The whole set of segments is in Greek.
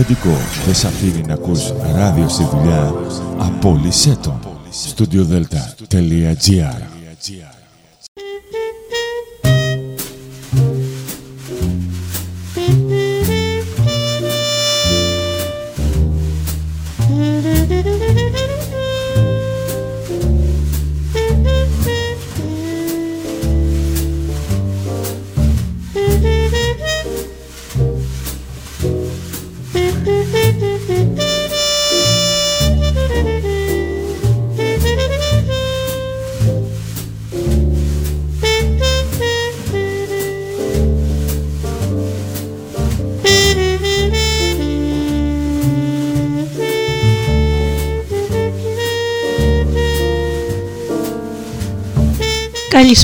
αφεντικό δεν σ' αφήνει να ακούς ράδιο στη δουλειά, απόλυσέ το. StudioDelta.gr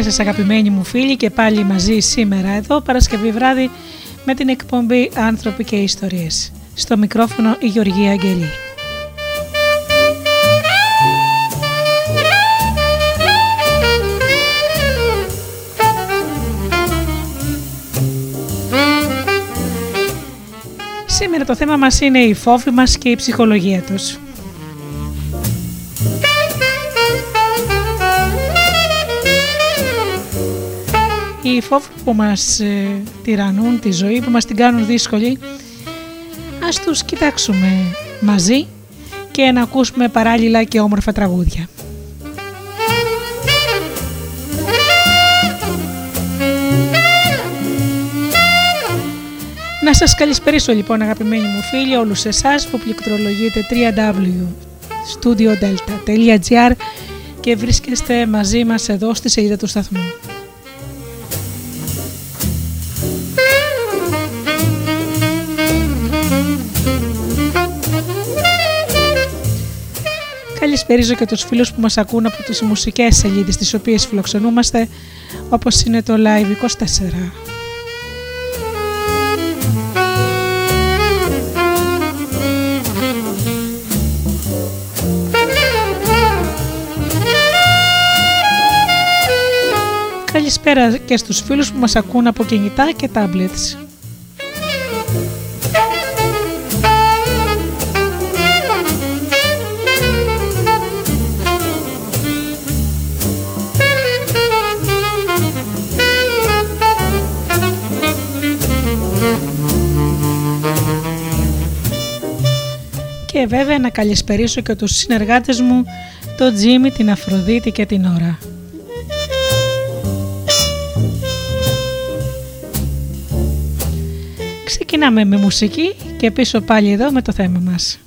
Καλησπέρα σας αγαπημένοι μου φίλοι και πάλι μαζί σήμερα εδώ Παρασκευή βράδυ με την εκπομπή «Άνθρωποι και Ιστορίες». Στο μικρόφωνο η Γεωργία Αγγελή. Σήμερα το θέμα μας είναι οι φόβοι μας και η ψυχολογία τους. Οι φόβοι που μας ε, τυραννούν τη ζωή, που μας την κάνουν δύσκολη, ας τους κοιτάξουμε μαζί και να ακούσουμε παράλληλα και όμορφα τραγούδια. Να σας καλησπερίσω λοιπόν αγαπημένοι μου φίλοι, όλους εσάς που πληκτρολογείτε www.studiodelta.gr και βρίσκεστε μαζί μας εδώ στη σελίδα του σταθμού. Καλησπέριζω και τους φίλους που μας ακούν από τις μουσικές σελίδες τις οποίες φιλοξενούμαστε όπως είναι το Live 24. Καλησπέρα και στους φίλους που μας ακούν από κινητά και tablets. Και βέβαια να καλησπερίσω και τους συνεργάτες μου, το Τζίμι, την Αφροδίτη και την Ωρα. Ξεκινάμε με μουσική και πίσω πάλι εδώ με το θέμα μας.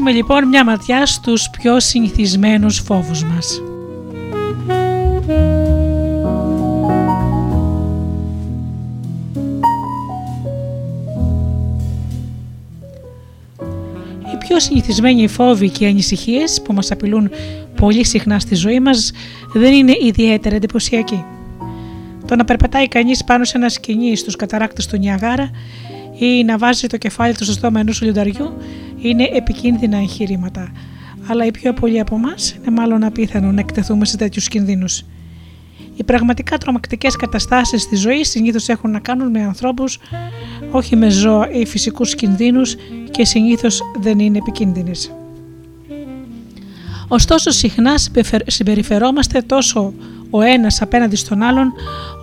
Ρίξουμε λοιπόν μια ματιά στους πιο συνηθισμένους φόβους μας. Οι πιο συνηθισμένοι φόβοι και ανησυχίες που μας απειλούν πολύ συχνά στη ζωή μας δεν είναι ιδιαίτερα εντυπωσιακοί. Το να περπατάει κανείς πάνω σε ένα σκηνή στους καταράκτες του Νιαγάρα ή να βάζει το κεφάλι του στο στόμα ενός λιονταριού είναι επικίνδυνα εγχειρήματα, αλλά οι πιο πολλοί από εμάς είναι μάλλον απίθανο να εκτεθούμε σε τέτοιους κινδύνους. Οι πραγματικά τρομακτικές καταστάσεις στη ζωής συνήθως έχουν να κάνουν με ανθρώπους, όχι με ζώα ή φυσικούς κινδύνους και συνήθως δεν είναι επικίνδυνες. Ωστόσο, συχνά συμπεριφερόμαστε τόσο ο ένας απέναντι στον άλλον,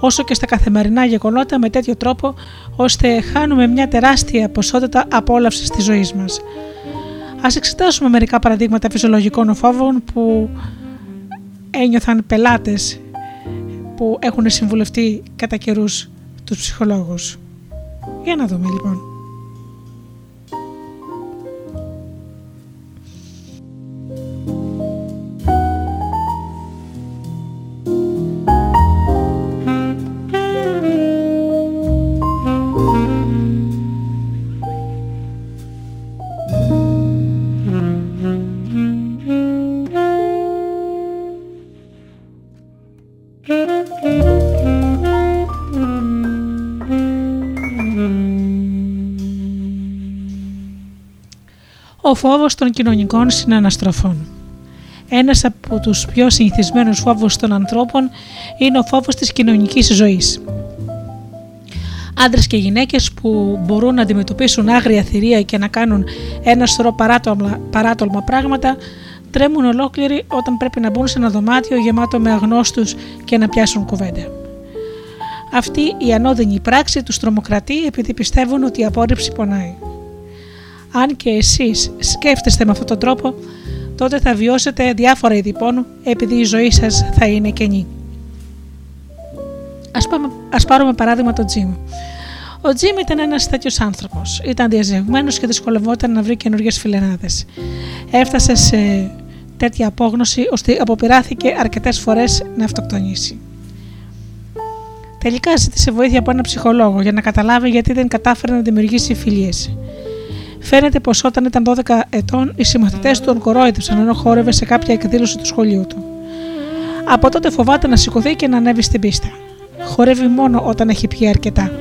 όσο και στα καθημερινά γεγονότα με τέτοιο τρόπο, ώστε χάνουμε μια τεράστια ποσότητα απόλαυσης της ζωής μας. Ας εξετάσουμε μερικά παραδείγματα φυσιολογικών φόβων που ένιωθαν πελάτες που έχουν συμβουλευτεί κατά καιρούς τους ψυχολόγους. Για να δούμε λοιπόν. Φόβος των κοινωνικών συναναστροφών. Ένας από τους πιο συνηθισμένους φόβους των ανθρώπων είναι ο φόβος της κοινωνικής ζωής. Άντρες και γυναίκες που μπορούν να αντιμετωπίσουν άγρια θηρία και να κάνουν ένα σωρό παράτολμα, παράτολμα πράγματα τρέμουν ολόκληροι όταν πρέπει να μπουν σε ένα δωμάτιο γεμάτο με αγνώστους και να πιάσουν κουβέντα. Αυτή η ανώδυνη πράξη τους τρομοκρατεί επειδή πιστεύουν ότι η απόρριψη πονάει αν και εσείς σκέφτεστε με αυτόν τον τρόπο, τότε θα βιώσετε διάφορα είδη πόνου επειδή η ζωή σας θα είναι κενή. Ας, πάμε, ας πάρουμε παράδειγμα τον Τζιμ. Ο Τζιμ ήταν ένας τέτοιος άνθρωπος. Ήταν διαζευμένος και δυσκολευόταν να βρει καινούριε φιλενάδες. Έφτασε σε τέτοια απόγνωση ώστε αποπειράθηκε αρκετές φορές να αυτοκτονήσει. Τελικά ζήτησε βοήθεια από έναν ψυχολόγο για να καταλάβει γιατί δεν κατάφερε να δημιουργήσει φιλίες. Φαίνεται πως όταν ήταν 12 ετών, οι συμμαθητές του τον κορόιδευσαν ενώ χόρευε σε κάποια εκδήλωση του σχολείου του. Από τότε φοβάται να σηκωθεί και να ανέβει στην πίστα. Χορεύει μόνο όταν έχει πιει αρκετά.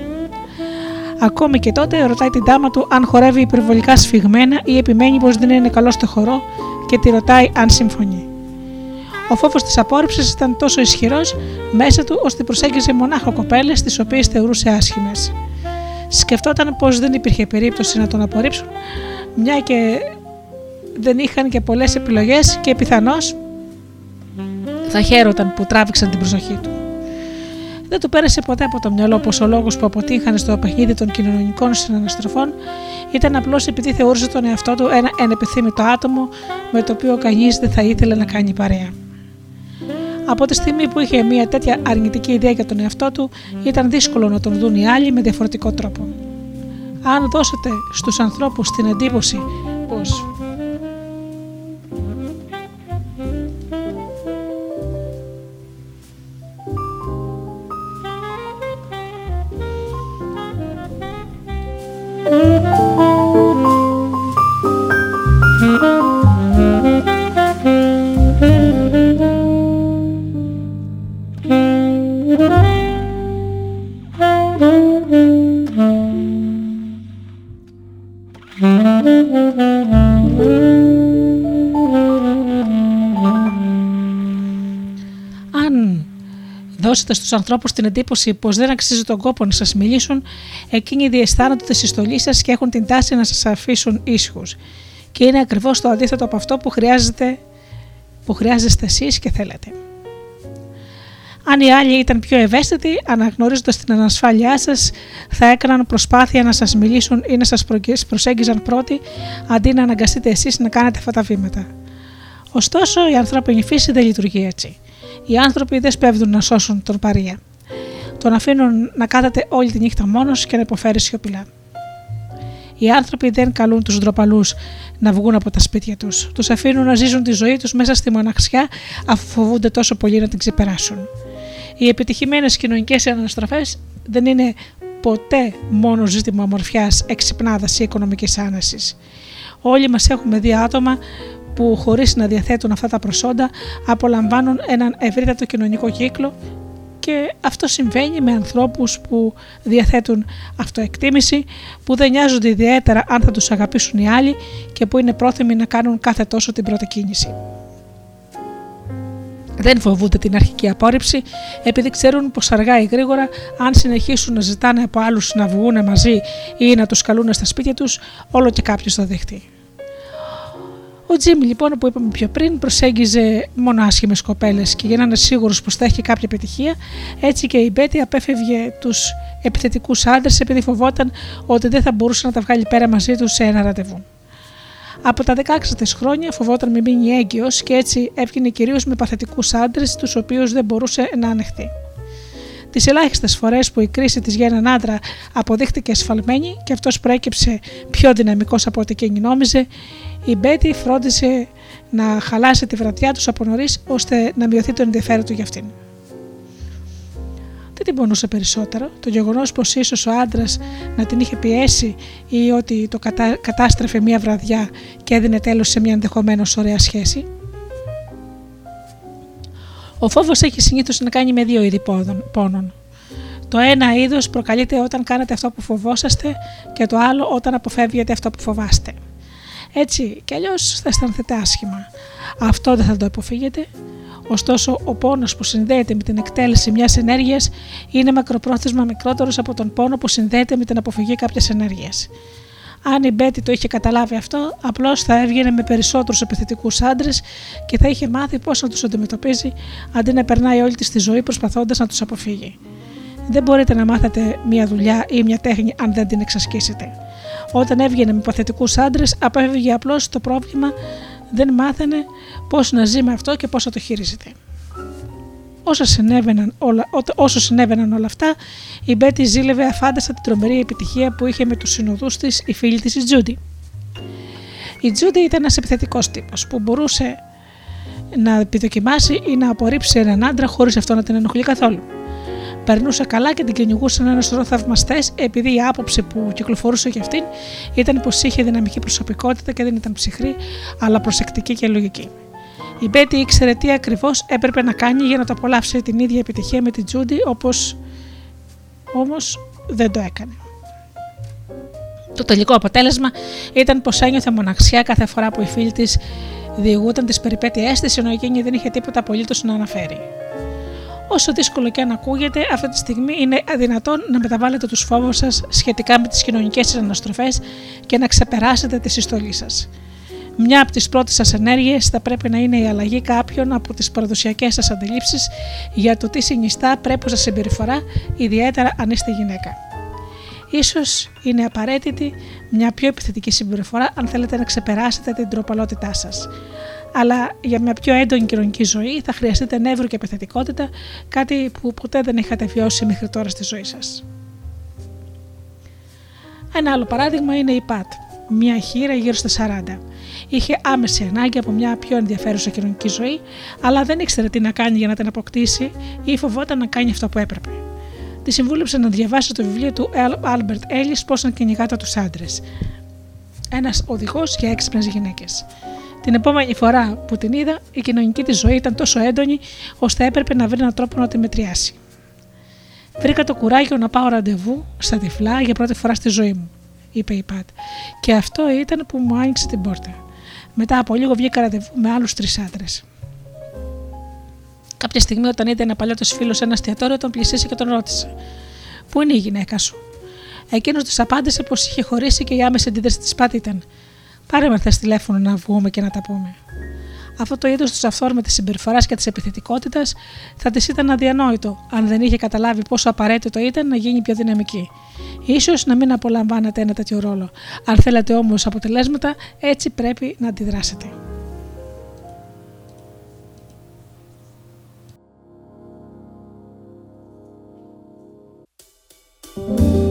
Ακόμη και τότε ρωτάει την τάμα του αν χορεύει υπερβολικά σφιγμένα ή επιμένει πως δεν είναι καλό στο χορό και τη ρωτάει αν συμφωνεί. Ο φόβος της απόρριψης ήταν τόσο ισχυρός μέσα του ώστε προσέγγιζε μονάχα κοπέλες τις οποίες θεωρούσε άσχημες σκεφτόταν πως δεν υπήρχε περίπτωση να τον απορρίψουν, μια και δεν είχαν και πολλές επιλογές και πιθανώς θα χαίρονταν που τράβηξαν την προσοχή του. Δεν του πέρασε ποτέ από το μυαλό πως ο λόγος που αποτύχανε στο παιχνίδι των κοινωνικών συναναστροφών ήταν απλώς επειδή θεωρούσε τον εαυτό του ένα ενεπιθύμητο άτομο με το οποίο κανείς δεν θα ήθελε να κάνει παρέα. Από τη στιγμή που είχε μια τέτοια αρνητική ιδέα για τον εαυτό του, ήταν δύσκολο να τον δουν οι άλλοι με διαφορετικό τρόπο. Αν δώσετε στους ανθρώπους την εντύπωση πως δώσετε στους ανθρώπους την εντύπωση πως δεν αξίζει τον κόπο να σας μιλήσουν, εκείνοι διαισθάνονται τη συστολή σας και έχουν την τάση να σας αφήσουν ήσυχους. Και είναι ακριβώς το αντίθετο από αυτό που, χρειάζεται, που χρειάζεστε εσείς και θέλετε. Αν οι άλλοι ήταν πιο ευαίσθητοι, αναγνωρίζοντας την ανασφάλειά σας, θα έκαναν προσπάθεια να σας μιλήσουν ή να σας προσέγγιζαν πρώτοι, αντί να αναγκαστείτε εσείς να κάνετε αυτά τα βήματα. Ωστόσο, η ανθρώπινη φύση δεν λειτουργεί έτσι. Οι άνθρωποι δεν σπέβδουν να σώσουν τον παρία. Τον αφήνουν να κάθεται όλη τη νύχτα μόνος και να υποφέρει σιωπηλά. Οι άνθρωποι δεν καλούν τους ντροπαλούς να βγουν από τα σπίτια τους. Τους αφήνουν να ζήσουν τη ζωή τους μέσα στη μοναξιά, αφού φοβούνται τόσο πολύ να την ξεπεράσουν. Οι επιτυχημένες κοινωνικές αναστροφές δεν είναι ποτέ μόνο ζήτημα ομορφιάς, εξυπνάδας ή οικονομικής άνεσης. Όλοι μας έχουμε δει άτομα που χωρίς να διαθέτουν αυτά τα προσόντα απολαμβάνουν έναν ευρύτατο κοινωνικό κύκλο και αυτό συμβαίνει με ανθρώπους που διαθέτουν αυτοεκτίμηση, που δεν νοιάζονται ιδιαίτερα αν θα τους αγαπήσουν οι άλλοι και που είναι πρόθυμοι να κάνουν κάθε τόσο την πρώτη κίνηση. Δεν φοβούνται την αρχική απόρριψη, επειδή ξέρουν πως αργά ή γρήγορα, αν συνεχίσουν να ζητάνε από άλλους να βγουν μαζί ή να τους καλούν στα σπίτια τους, όλο και κάποιος θα δεχτεί. Ο Τζίμ, λοιπόν, που είπαμε πιο πριν, προσέγγιζε μόνο άσχημες κοπέλες και για να είναι σίγουρος πως θα έχει κάποια επιτυχία, έτσι και η Μπέτη απέφευγε τους επιθετικούς άντρες επειδή φοβόταν ότι δεν θα μπορούσε να τα βγάλει πέρα μαζί τους σε ένα ραντεβού. Από τα 16 τη χρόνια φοβόταν με μείνει έγκυος και έτσι έβγαινε κυρίως με παθητικούς άντρες, τους οποίους δεν μπορούσε να ανεχθεί. Τις ελάχιστες φορές που η κρίση της για έναν άντρα αποδείχτηκε ασφαλμένη και αυτός προέκυψε πιο δυναμικός από ό,τι εκείνη νόμιζε, η Μπέτη φρόντισε να χαλάσει τη βραδιά τους από νωρίς ώστε να μειωθεί το ενδιαφέρον του για αυτήν. Δεν την πονούσε περισσότερο. Το γεγονός πως ίσως ο άντρας να την είχε πιέσει ή ότι το κατά, κατάστρεφε μία βραδιά και έδινε τέλος σε μια ενδεχομένως ωραία σχέση. Ο φόβος έχει συνήθως να κάνει με δύο είδη πόνων. Το ένα είδος προκαλείται όταν κάνετε αυτό που φοβόσαστε και το άλλο όταν αποφεύγετε αυτό που φοβάστε. Έτσι κι αλλιώς θα αισθανθείτε άσχημα. Αυτό δεν θα το αποφύγετε. Ωστόσο, ο πόνος που συνδέεται με την εκτέλεση μιας ενέργειας είναι μακροπρόθεσμα μικρότερος από τον πόνο που συνδέεται με την αποφυγή κάποιας ενέργειας. Αν η Μπέτη το είχε καταλάβει αυτό, απλώς θα έβγαινε με περισσότερους επιθετικούς άντρες και θα είχε μάθει πώς να τους αντιμετωπίζει αντί να περνάει όλη της τη ζωή προσπαθώντας να τους αποφύγει. Δεν μπορείτε να μάθετε μια δουλειά ή μια τέχνη αν δεν την εξασκήσετε. Όταν έβγαινε με παθητικού άντρες, απέφυγε απλώς το πρόβλημα, δεν μάθαινε πώς να ζει με αυτό και πώς θα το χειρίζεται. Όσο συνέβαιναν, όλα, όσο συνέβαιναν όλα αυτά, η Μπέτη ζήλευε αφάνταστα την τρομερή επιτυχία που είχε με τους συνοδούς της η φίλη της η Τζούντι. Η Τζούντι ήταν ένας επιθετικός τύπος που μπορούσε να επιδοκιμάσει ή να απορρίψει έναν άντρα χωρίς αυτό να την ενοχλεί καθόλου περνούσε καλά και την κυνηγούσαν ένα σωρό θαυμαστές, επειδή η άποψη που κυκλοφορούσε για αυτήν ήταν πως είχε δυναμική προσωπικότητα και δεν ήταν ψυχρή, αλλά προσεκτική και λογική. Η Μπέτη ήξερε τι ακριβώς έπρεπε να κάνει για να το απολαύσει την ίδια επιτυχία με την Τζούντι, όπως όμως δεν το έκανε. Το τελικό αποτέλεσμα ήταν πως ένιωθε μοναξιά κάθε φορά που η φίλη της διηγούταν τις περιπέτειές της, ενώ εκείνη δεν είχε τίποτα απολύτως να αναφέρει. Όσο δύσκολο και αν ακούγεται, αυτή τη στιγμή είναι αδυνατόν να μεταβάλλετε τους φόβους σας σχετικά με τις κοινωνικές σα αναστροφές και να ξεπεράσετε τη συστολή σας. Μια από τις πρώτες σας ενέργειες θα πρέπει να είναι η αλλαγή κάποιων από τις παραδοσιακές σας αντιλήψεις για το τι συνιστά πρέπουσα συμπεριφορά, ιδιαίτερα αν είστε γυναίκα. Ίσως είναι απαραίτητη μια πιο επιθετική συμπεριφορά αν θέλετε να ξεπεράσετε την τροπαλότητά σας αλλά για μια πιο έντονη κοινωνική ζωή θα χρειαστείτε νεύρο και επιθετικότητα, κάτι που ποτέ δεν είχατε βιώσει μέχρι τώρα στη ζωή σας. Ένα άλλο παράδειγμα είναι η Πατ, μια χείρα γύρω στα 40. Είχε άμεση ανάγκη από μια πιο ενδιαφέρουσα κοινωνική ζωή, αλλά δεν ήξερε τι να κάνει για να την αποκτήσει ή φοβόταν να κάνει αυτό που έπρεπε. Τη συμβούλεψε να διαβάσει το βιβλίο του Albert Ellis Πώς να κυνηγάτε τους άντρες. Ένας οδηγός για έξυπνες γυναίκες. Την επόμενη φορά που την είδα, η κοινωνική της ζωή ήταν τόσο έντονη, ώστε έπρεπε να βρει έναν τρόπο να τη μετριάσει. Βρήκα το κουράγιο να πάω ραντεβού στα τυφλά για πρώτη φορά στη ζωή μου, είπε η Πατ, και αυτό ήταν που μου άνοιξε την πόρτα. Μετά από λίγο βγήκα ραντεβού με άλλους τρεις άντρες. Κάποια στιγμή, όταν είδε ένα παλιό του φίλος σε ένα εστιατόριο, τον πλησίασε και τον ρώτησε: Πού είναι η γυναίκα σου; Εκείνος τη απάντησε πως είχε χωρίσει και η άμεση αντίδραση της πάτη ήταν: Πάρε με θε τηλέφωνο να βγούμε και να τα πούμε. Αυτό το είδος της αυθόρμητης συμπεριφοράς και της επιθετικότητας θα της ήταν αδιανόητο αν δεν είχε καταλάβει πόσο απαραίτητο ήταν να γίνει πιο δυναμική. σω να μην απολαμβάνετε ένα τέτοιο ρόλο. Αν θέλετε όμως αποτελέσματα, έτσι πρέπει να αντιδράσετε. thank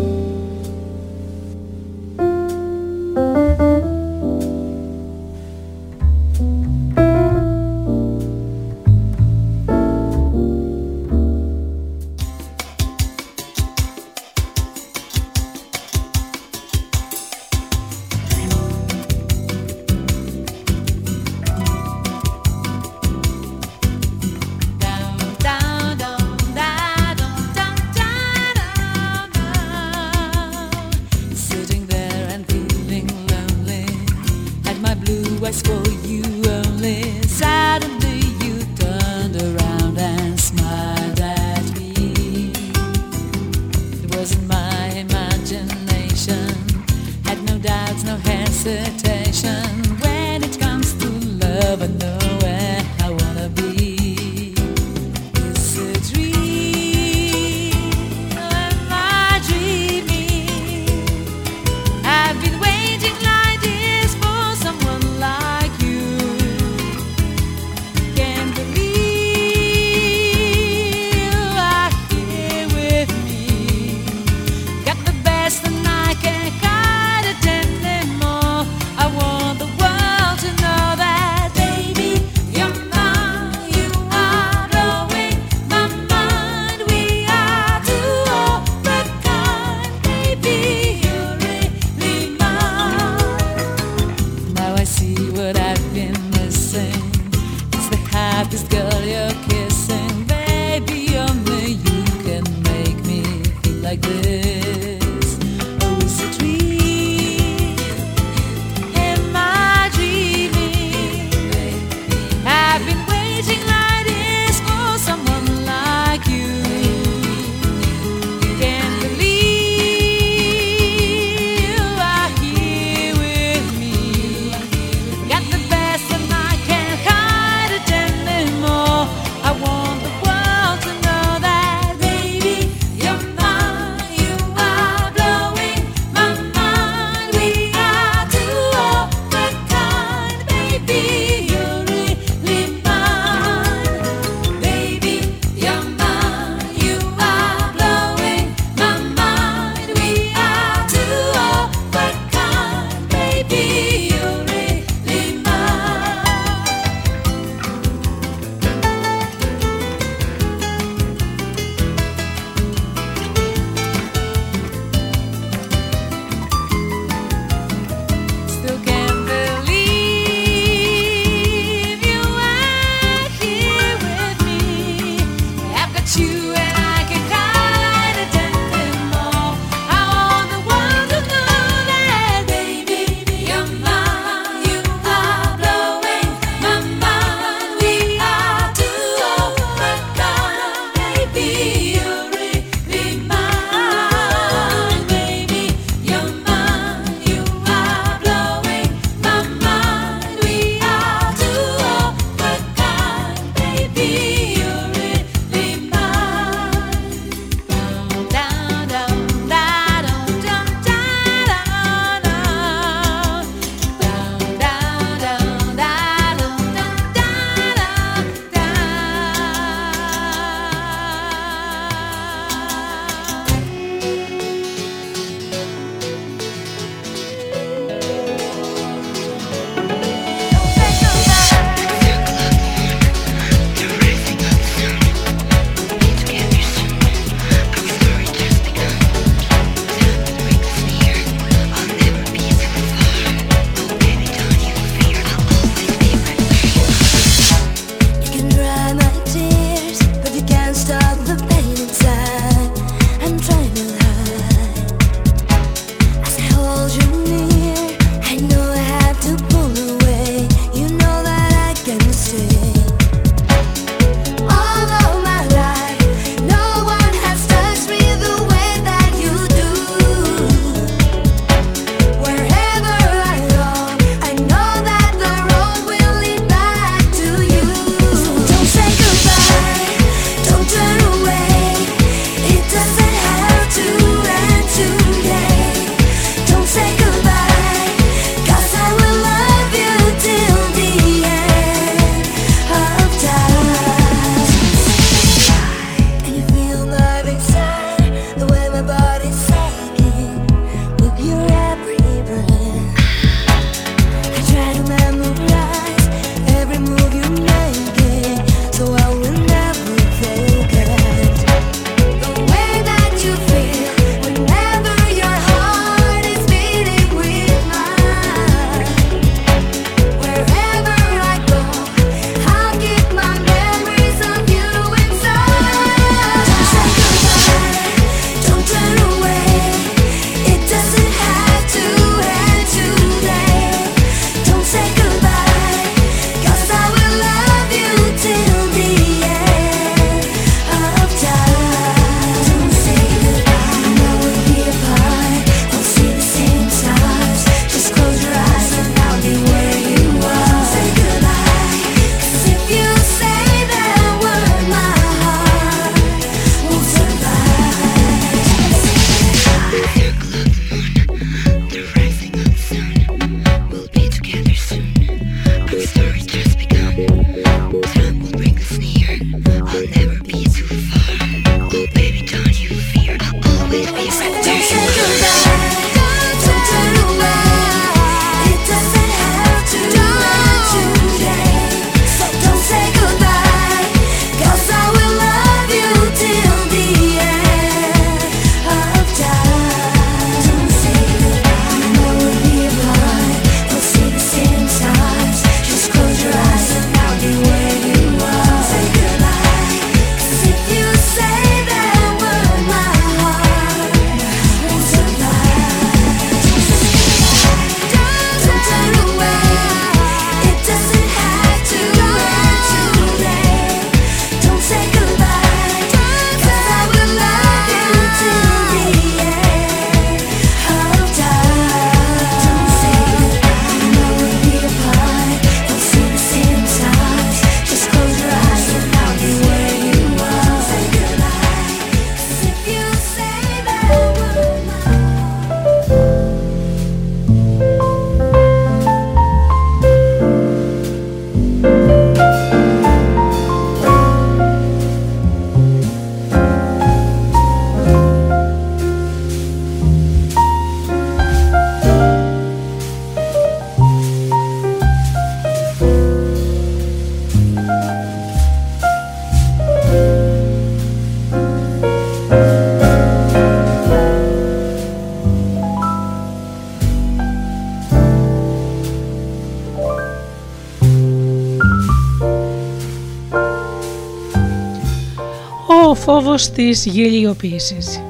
φόβος της γελιοποίησης.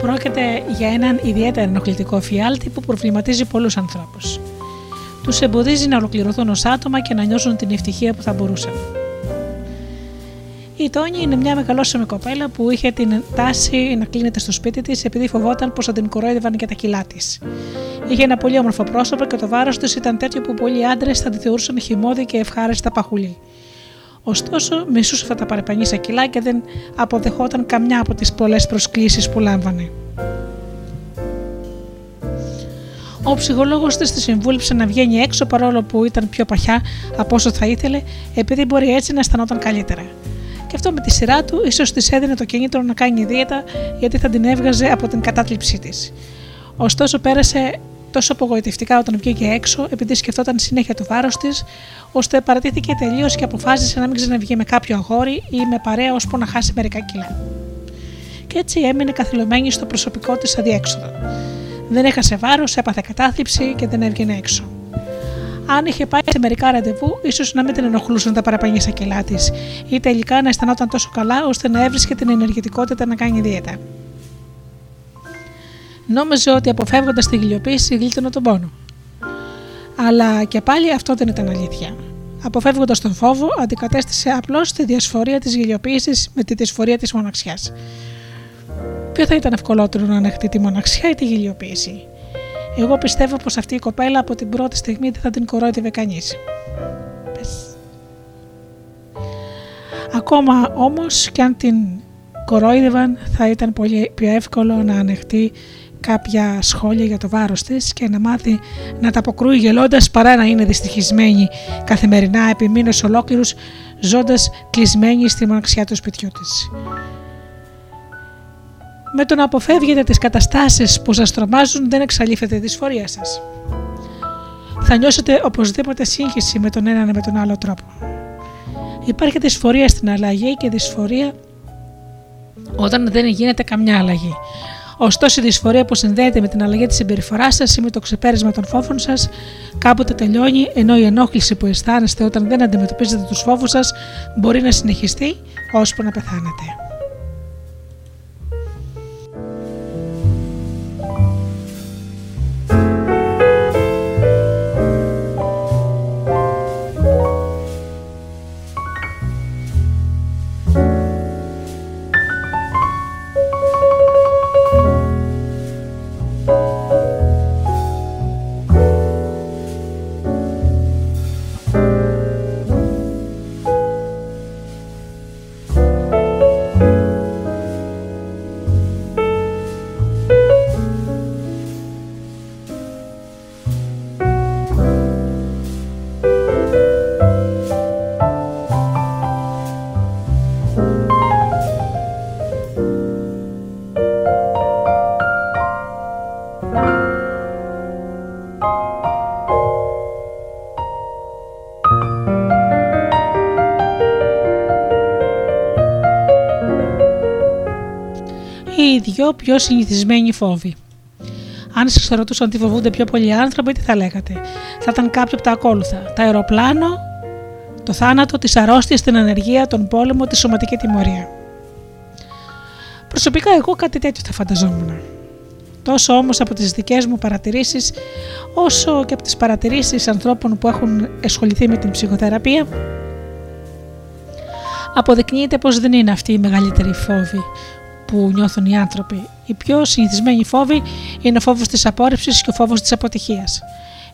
Πρόκειται για έναν ιδιαίτερα ενοχλητικό φιάλτη που προβληματίζει πολλούς ανθρώπους. Τους εμποδίζει να ολοκληρωθούν ως άτομα και να νιώσουν την ευτυχία που θα μπορούσαν. Η Τόνι είναι μια μεγαλώσιμη κοπέλα που είχε την τάση να κλείνεται στο σπίτι της επειδή φοβόταν πως θα την κορόιδευαν για τα κιλά της. Είχε ένα πολύ όμορφο πρόσωπο και το βάρος της ήταν τέτοιο που πολλοί άντρες θα τη θεωρούσαν χυμώδη και ευχάριστα παχουλή. Ωστόσο, μισούσε αυτά τα παρεπανίσια κιλά και δεν αποδεχόταν καμιά από τις πολλές προσκλήσεις που λάμβανε. Ο ψυχολόγος της τη συμβούλεψε να βγαίνει έξω παρόλο που ήταν πιο παχιά από όσο θα ήθελε, επειδή μπορεί έτσι να αισθανόταν καλύτερα. Και αυτό με τη σειρά του ίσως της έδινε το κίνητρο να κάνει δίαιτα γιατί θα την έβγαζε από την κατάθλιψή της. Ωστόσο, πέρασε τόσο απογοητευτικά όταν βγήκε έξω, επειδή σκεφτόταν συνέχεια το βάρος της, ώστε παρατήθηκε τελείως και αποφάσισε να μην ξαναβγεί με κάποιο αγόρι ή με παρέα ώσπου να χάσει μερικά κιλά. Και έτσι έμεινε καθυλωμένη στο προσωπικό της αδιέξοδο. Δεν έχασε βάρος, έπαθε κατάθλιψη και δεν έβγαινε έξω. Αν είχε πάει σε μερικά ραντεβού, ίσως να μην την ενοχλούσαν τα παραπανίσια κιλά της, ή τελικά να αισθανόταν τόσο καλά ώστε να έβρισκε την ενεργητικότητα να κάνει δίαιτα. Νόμιζε ότι αποφεύγοντας τη γλιοποίηση γλίτωνε τον πόνο. Αλλά και πάλι αυτό δεν ήταν αλήθεια. Αποφεύγοντας τον φόβο, αντικατέστησε απλώς τη διασφορία της γελιοποίηση με τη δυσφορία της μοναξιάς. Ποιο θα ήταν ευκολότερο να ανεχτεί τη μοναξιά ή τη γελιοποίηση. Εγώ πιστεύω πως αυτή η κοπέλα από την πρώτη στιγμή δεν θα την κορόιδευε κανείς. Ακόμα όμως και αν την κορόιδευαν θα ήταν πολύ πιο εύκολο να ανεχτεί κάποια σχόλια για το βάρος της και να μάθει να τα αποκρούει γελώντας παρά να είναι δυστυχισμένη καθημερινά επί μήνες ολόκληρους ζώντας κλεισμένη στη μοναξιά του σπιτιού της. Με το να αποφεύγετε τις καταστάσεις που σας τρομάζουν δεν εξαλείφετε τη δυσφορία σας. Θα νιώσετε οπωσδήποτε σύγχυση με τον έναν με τον άλλο τρόπο. Υπάρχει δυσφορία στην αλλαγή και δυσφορία όταν δεν γίνεται καμιά αλλαγή. Ωστόσο, η δυσφορία που συνδέεται με την αλλαγή της συμπεριφοράς σας ή με το ξεπέρασμα των φόβων σας κάποτε τελειώνει, ενώ η ενόχληση που αισθάνεστε όταν δεν αντιμετωπίζετε τους φόβους σας μπορεί να συνεχιστεί ώσπου να πεθάνετε. Δυο πιο συνηθισμένοι φόβοι. Αν σας ρωτούσαν τι φοβούνται πιο πολλοί άνθρωποι, τι θα λέγατε; Θα ήταν κάποιο από τα ακόλουθα. Τα αεροπλάνο, το θάνατο, τις αρρώστιες, την ανεργία, τον πόλεμο, τη σωματική τιμωρία. Προσωπικά εγώ κάτι τέτοιο θα φανταζόμουν. Τόσο όμως από τις δικές μου παρατηρήσεις, όσο και από τις παρατηρήσεις ανθρώπων που έχουν ασχοληθεί με την ψυχοθεραπεία, αποδεικνύεται πως δεν είναι αυτή η μεγαλύτερη φόβη που νιώθουν οι άνθρωποι. Οι πιο συνηθισμένοι φόβοι είναι ο φόβος της απόρριψης και ο φόβος της αποτυχίας.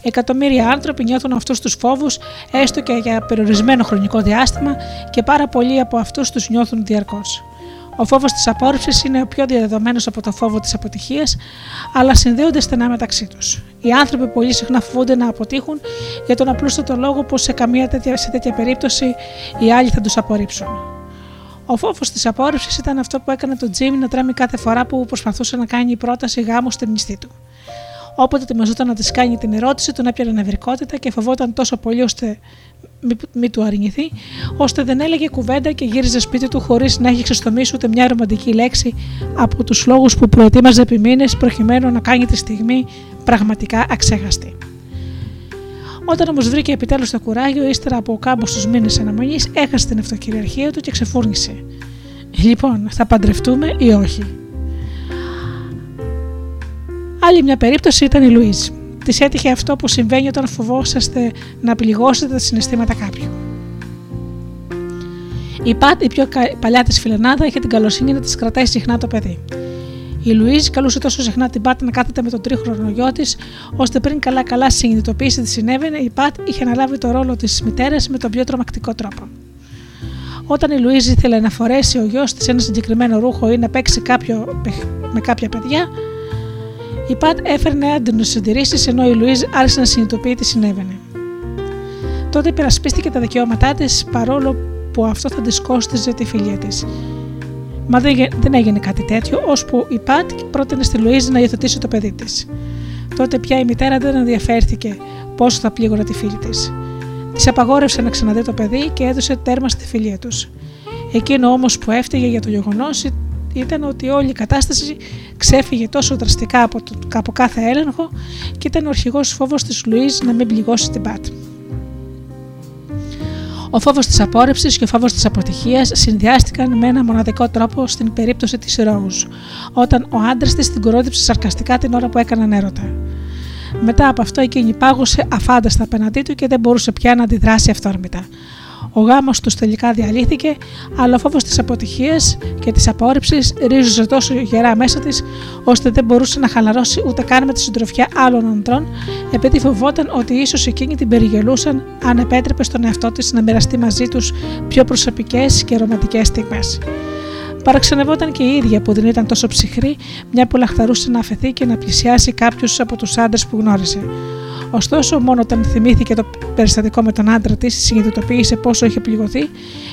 Εκατομμύρια άνθρωποι νιώθουν αυτούς τους φόβους έστω και για περιορισμένο χρονικό διάστημα και πάρα πολλοί από αυτούς τους νιώθουν διαρκώς. Ο φόβος της απόρριψης είναι ο πιο διαδεδομένος από το φόβο της αποτυχίας, αλλά συνδέονται στενά μεταξύ τους. Οι άνθρωποι πολύ συχνά φοβούνται να αποτύχουν για τον απλούστατο λόγο πως σε, καμία τέτοια, σε τέτοια περίπτωση οι άλλοι θα τους απορρίψουν. Ο φόβος της απόρριψης ήταν αυτό που έκανε τον Τζίμι να τρέμει κάθε φορά που προσπαθούσε να κάνει πρόταση γάμου στη μνηστή του. Όποτε ετοιμαζόταν να της κάνει την ερώτηση, τον έπιανε νευρικότητα και φοβόταν τόσο πολύ ώστε μη, μη του αρνηθεί, ώστε δεν έλεγε κουβέντα και γύριζε σπίτι του χωρίς να έχει ξεστομίσει ούτε μια ρομαντική λέξη από τους λόγους που προετοίμαζε επί μήνες προκειμένου να κάνει τη στιγμή πραγματικά αξέχαστη. Όταν όμως βρήκε επιτέλους το κουράγιο, ύστερα από κάμποσου μήνες αναμονής, έχασε την αυτοκυριαρχία του και ξεφούρνησε. Λοιπόν, θα παντρευτούμε ή όχι; Άλλη μια περίπτωση ήταν η Λουίζ. Της έτυχε αυτό που συμβαίνει όταν φοβόσαστε να πληγώσετε τα συναισθήματα κάποιου. Η Πατ, η πιο παλιά της φιλενάδα, είχε την καλοσύνη να της κρατάει συχνά το παιδί. Η Λουίζ καλούσε τόσο συχνά την Πατ να κάθεται με τον τρίχρονο γιο της, ώστε πριν καλά-καλά συνειδητοποιήσει τι συνέβαινε, η Πατ είχε αναλάβει το ρόλο της μητέρας με τον πιο τρομακτικό τρόπο. Όταν η Λουίζ ήθελε να φορέσει ο γιος της ένα συγκεκριμένο ρούχο ή να παίξει κάποιο, με κάποια παιδιά, η Πατ έφερνε έντονε συντηρήσεις ενώ η Λουίζ άρχισε να συνειδητοποιεί τι συνέβαινε. Τότε υπερασπίστηκε τα δικαιώματά της παρόλο που αυτό θα της κόστιζε τη φιλία της. Μα δεν έγινε κάτι τέτοιο, ώσπου η Πατ πρότεινε στη Λουίζ να υιοθετήσει το παιδί της. Τότε πια η μητέρα δεν ενδιαφέρθηκε πόσο θα πλήγωνε τη φίλη της. Της απαγόρευσε να ξαναδεί το παιδί και έδωσε τέρμα στη φιλία τους. Εκείνο όμως που έφταιγε για το γεγονός ήταν ότι όλη η κατάσταση ξέφυγε τόσο δραστικά από, το, από κάθε έλεγχο και ήταν ο αρχηγός φόβος της Λουίζ να μην πληγώσει την Πατ. Ο φόβος της απόρριψης και ο φόβος της αποτυχίας συνδυάστηκαν με ένα μοναδικό τρόπο στην περίπτωση της Ρόουζ, όταν ο άντρας της την κορόδιψε σαρκαστικά την ώρα που έκαναν έρωτα. Μετά από αυτό εκείνη πάγωσε αφάνταστα απέναντί του και δεν μπορούσε πια να αντιδράσει αυθόρμητα. Ο γάμος τους τελικά διαλύθηκε, αλλά ο φόβος της αποτυχίας και της απόρριψης ρίζωσε τόσο γερά μέσα της, ώστε δεν μπορούσε να χαλαρώσει ούτε καν με τη συντροφιά άλλων ανδρών, επειδή φοβόταν ότι ίσως εκείνοι την περιγελούσαν αν επέτρεπε στον εαυτό της να μοιραστεί μαζί τους πιο προσωπικές και ρομαντικές στιγμές. Παραξενευόταν και η ίδια που δεν ήταν τόσο ψυχρή, μια που λαχταρούσε να αφαιθεί και να πλησιάσει κάποιου από τους άντρες που γνώρισε. Ωστόσο, μόνο όταν θυμήθηκε το περιστατικό με τον άντρα της, συνειδητοποίησε πόσο είχε πληγωθεί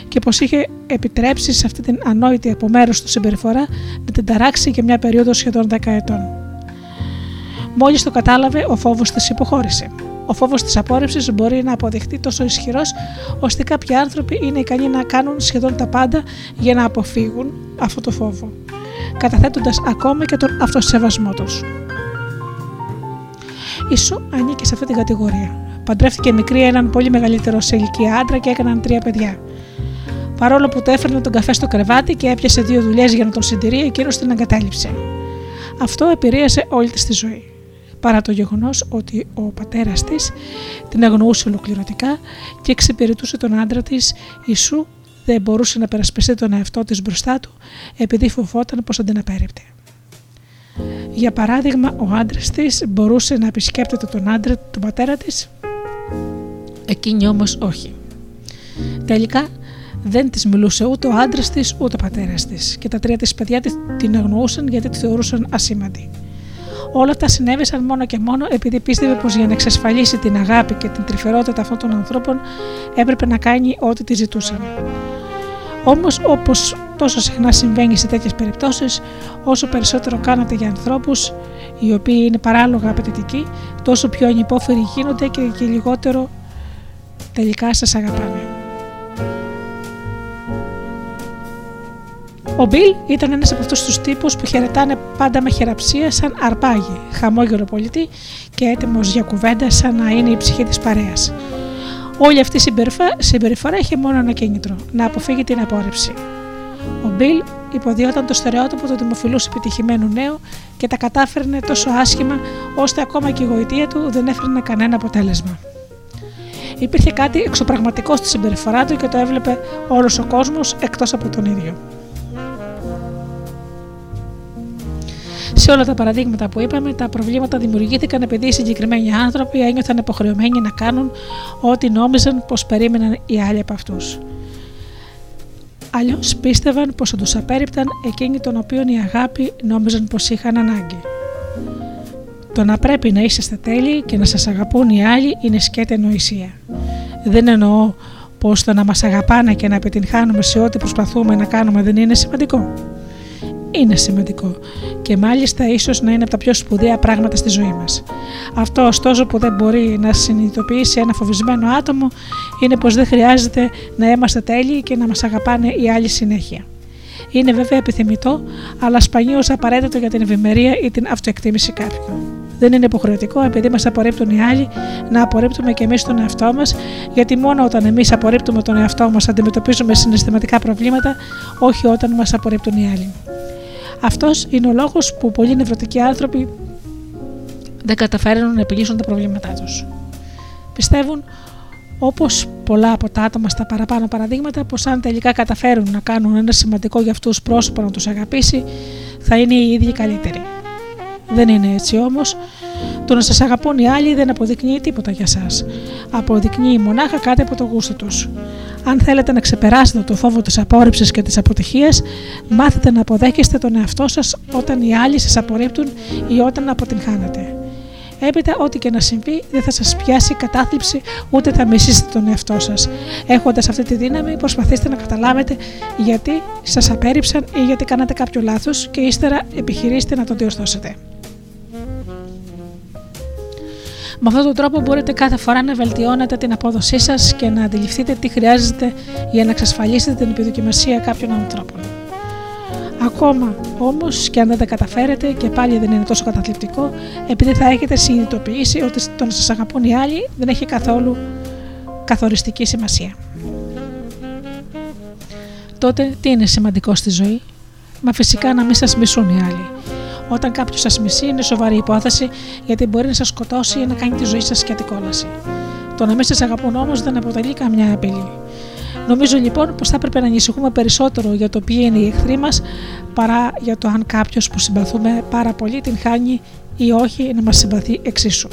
και πως είχε επιτρέψει σε αυτή την ανόητη από μέρο του συμπεριφορά να την ταράξει για μια περίοδο σχεδόν 10 ετών. Μόλις το κατάλαβε, ο φόβος της υποχώρησε. Ο φόβος της απόρριψης μπορεί να αποδειχτεί τόσο ισχυρός, ώστε κάποιοι άνθρωποι είναι ικανοί να κάνουν σχεδόν τα πάντα για να αποφύγουν αυτό το φόβο, καταθέτοντας ακόμα και τον αυτοσεβασμό τους. Η Σου ανήκει σε αυτή την κατηγορία. Παντρεύτηκε μικρή έναν πολύ μεγαλύτερο σε ηλικία άντρα και έκαναν τρία παιδιά. Παρόλο που το έφερνε τον καφέ στο κρεβάτι και έπιασε δύο δουλειές για να τον συντηρεί, εκείνος την εγκατέλειψε. Αυτό επηρέασε όλη της τη ζωή. Παρά το γεγονός ότι ο πατέρας της την αγνοούσε ολοκληρωτικά και εξυπηρετούσε τον άντρα της, η Σου δεν μπορούσε να περασπιστεί τον εαυτό της μπροστά του επειδή φοβόταν πως θα την απέρριπτε. Για παράδειγμα, ο άντρας της μπορούσε να επισκέπτεται τον άντρα του πατέρα της, εκείνη όμως όχι. Τελικά δεν της μιλούσε ούτε ο άντρας της ούτε ο πατέρας της και τα τρία της παιδιά την αγνοούσαν γιατί τη θεωρούσαν ασήμαντη. Όλα αυτά συνέβησαν μόνο και μόνο επειδή πίστευε πως για να εξασφαλίσει την αγάπη και την τρυφερότητα αυτών των ανθρώπων έπρεπε να κάνει ό,τι τη ζητούσαν. Όμως, όπως τόσο συχνά συμβαίνει σε τέτοιες περιπτώσεις, όσο περισσότερο κάνατε για ανθρώπους οι οποίοι είναι παράλογα απαιτητικοί, τόσο πιο ανυπόφεροι γίνονται και, και λιγότερο τελικά σας αγαπάνε. Ο Μπιλ ήταν ένας από αυτούς τους τύπους που χαιρετάνε πάντα με χειραψία σαν αρπάγι, χαμόγελο πολιτή και έτοιμος για κουβέντα σαν να είναι η ψυχή της παρέας. Όλη αυτή η συμπεριφορά είχε μόνο ένα κίνητρο, να αποφύγει την απόρριψη. Ο Μπιλ υποδιόταν το στερεότυπο του δημοφιλούς επιτυχημένου νέου και τα κατάφερνε τόσο άσχημα ώστε ακόμα και η γοητεία του δεν έφερνε κανένα αποτέλεσμα. Υπήρχε κάτι εξωπραγματικό στη συμπεριφορά του και το έβλεπε όλος ο κόσμος εκτός από τον ίδιο. Σε όλα τα παραδείγματα που είπαμε, τα προβλήματα δημιουργήθηκαν επειδή οι συγκεκριμένοι άνθρωποι ένιωθαν υποχρεωμένοι να κάνουν ό,τι νόμιζαν πως περίμεναν οι άλλοι από αυτούς. Αλλιώς πίστευαν πως θα τους απέρριπταν εκείνοι των οποίων η αγάπη νόμιζαν πως είχαν ανάγκη. Το να πρέπει να είσαστε τέλειοι και να σας αγαπούν οι άλλοι είναι σκέτη νοησία. Δεν εννοώ πως το να μας αγαπάνε και να επιτυγχάνουμε σε ό,τι προσπαθούμε να κάνουμε δεν είναι σημαντικό είναι σημαντικό και μάλιστα ίσως να είναι από τα πιο σπουδαία πράγματα στη ζωή μας. Αυτό ωστόσο που δεν μπορεί να συνειδητοποιήσει ένα φοβισμένο άτομο είναι πως δεν χρειάζεται να είμαστε τέλειοι και να μας αγαπάνε οι άλλοι συνέχεια. Είναι βέβαια επιθυμητό, αλλά σπανίως απαραίτητο για την ευημερία ή την αυτοεκτίμηση κάποιου. Δεν είναι υποχρεωτικό επειδή μας απορρίπτουν οι άλλοι να απορρίπτουμε και εμείς τον εαυτό μας, γιατί μόνο όταν εμείς απορρίπτουμε τον εαυτό μας αντιμετωπίζουμε συναισθηματικά προβλήματα, όχι όταν μας απορρίπτουν οι άλλοι. Αυτός είναι ο λόγος που πολλοί νευρωτικοί άνθρωποι δεν καταφέρνουν να επιλύσουν τα προβλήματά τους. Πιστεύουν Όπως πολλά από τα άτομα στα παραπάνω παραδείγματα, πως αν τελικά καταφέρουν να κάνουν ένα σημαντικό για αυτούς πρόσωπο να τους αγαπήσει, θα είναι οι ίδιοι καλύτεροι. Δεν είναι έτσι όμως. Το να σας αγαπούν οι άλλοι δεν αποδεικνύει τίποτα για εσά. Αποδεικνύει μονάχα κάτι από το γούστο τους. Αν θέλετε να ξεπεράσετε το φόβο της απόρριψης και της αποτυχίας, μάθετε να αποδέχεστε τον εαυτό σας όταν οι άλλοι σας απορρίπτουν ή όταν αποτυγχάνετε. Έπειτα, ό,τι και να συμβεί, δεν θα σας πιάσει κατάθλιψη ούτε θα μισήσετε τον εαυτό σας. Έχοντας αυτή τη δύναμη, προσπαθήστε να καταλάβετε γιατί σας απέρριψαν ή γιατί κάνατε κάποιο λάθος και ύστερα επιχειρήστε να το διορθώσετε. Με αυτόν τον τρόπο μπορείτε κάθε φορά να βελτιώνετε την απόδοσή σας και να αντιληφθείτε τι χρειάζεται για να εξασφαλίσετε την επιδοκιμασία κάποιων ανθρώπων. Ακόμα όμως και αν δεν τα καταφέρετε και πάλι δεν είναι τόσο καταθλιπτικό, επειδή θα έχετε συνειδητοποιήσει ότι το να σας αγαπούν οι άλλοι δεν έχει καθόλου καθοριστική σημασία. Τότε τι είναι σημαντικό στη ζωή, μα φυσικά να μην σας μισούν οι άλλοι. Όταν κάποιος σας μισεί είναι σοβαρή υπόθεση γιατί μπορεί να σας σκοτώσει ή να κάνει τη ζωή σας σκιατή κόλαση. Το να μην σας αγαπούν όμως δεν αποτελεί καμιά απειλή. Νομίζω λοιπόν πως θα έπρεπε να ανησυχούμε περισσότερο για το ποιοι είναι οι εχθροί μας παρά για το αν κάποιος που συμπαθούμε πάρα πολύ την χάνει ή όχι να μας συμπαθεί εξίσου.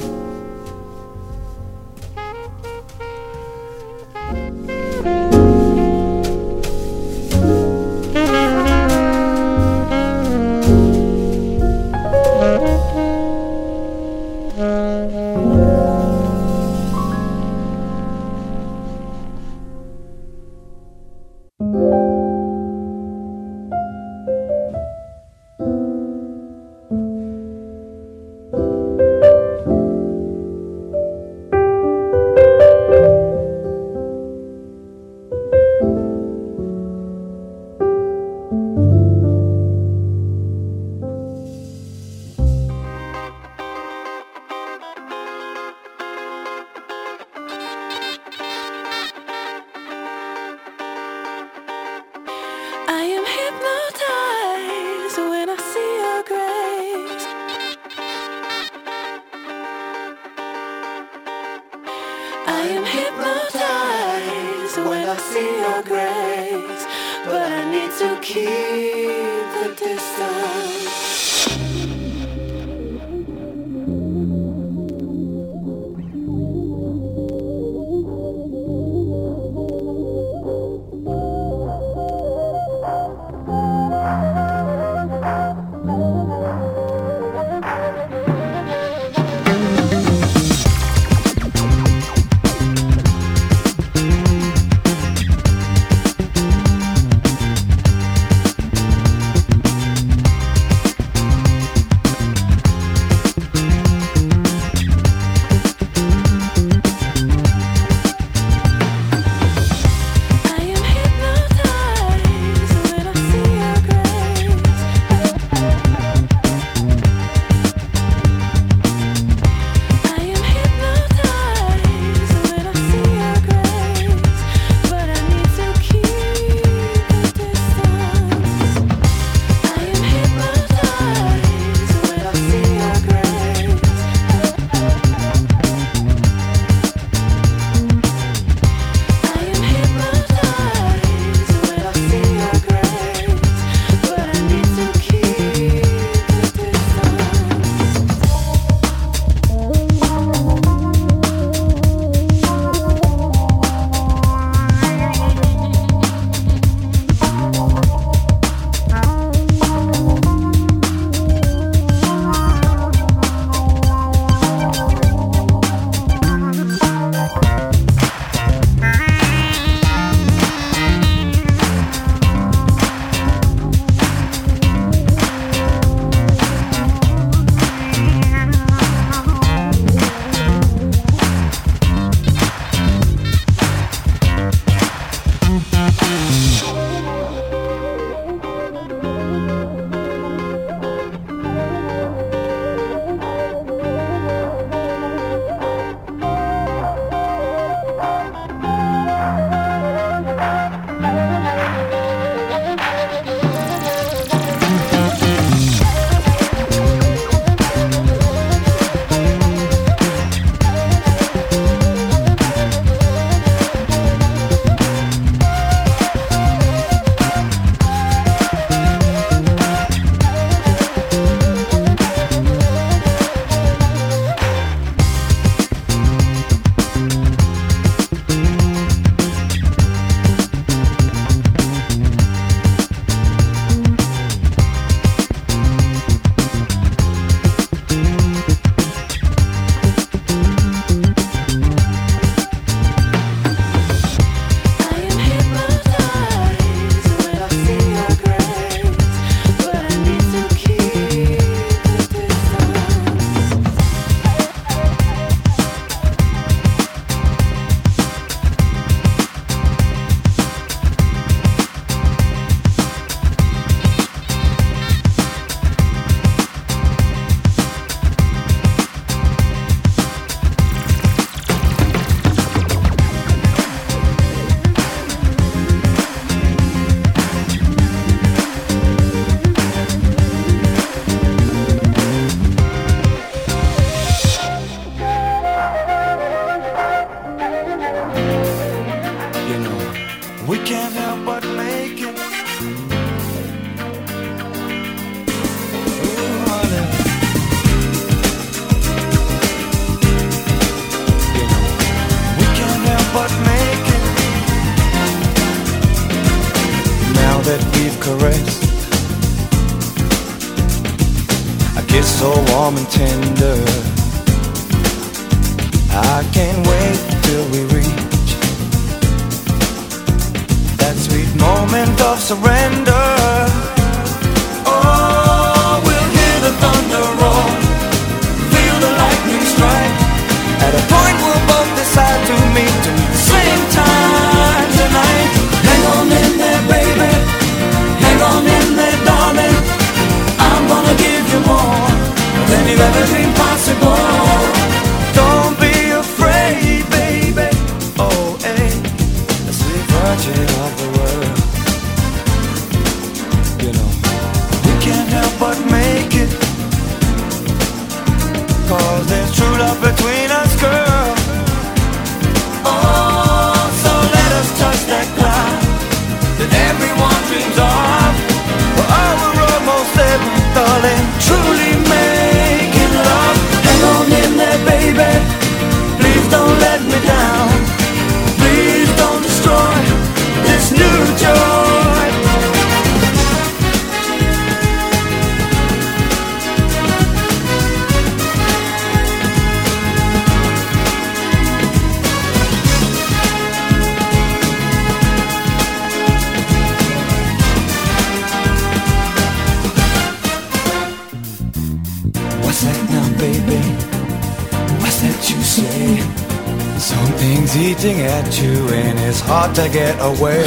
to get away.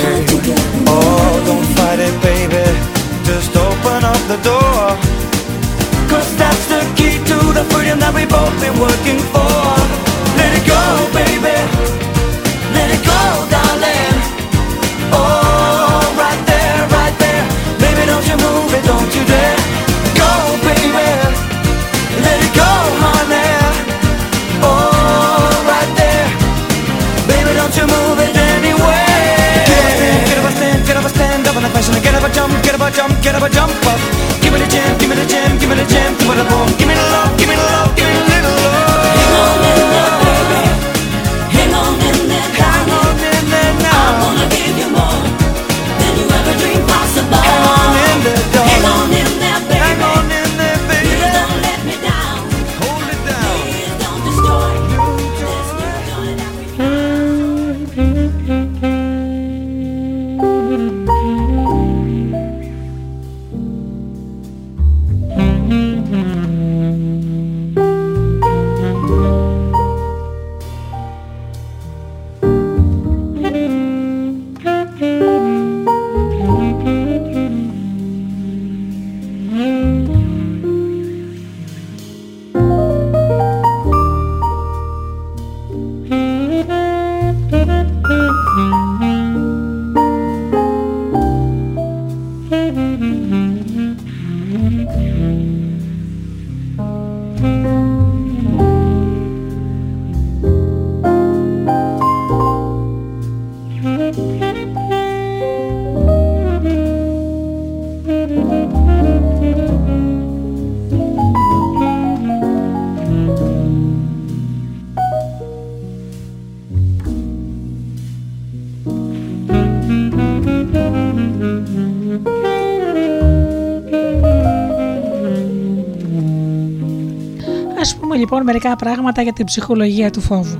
λοιπόν μερικά πράγματα για την ψυχολογία του φόβου.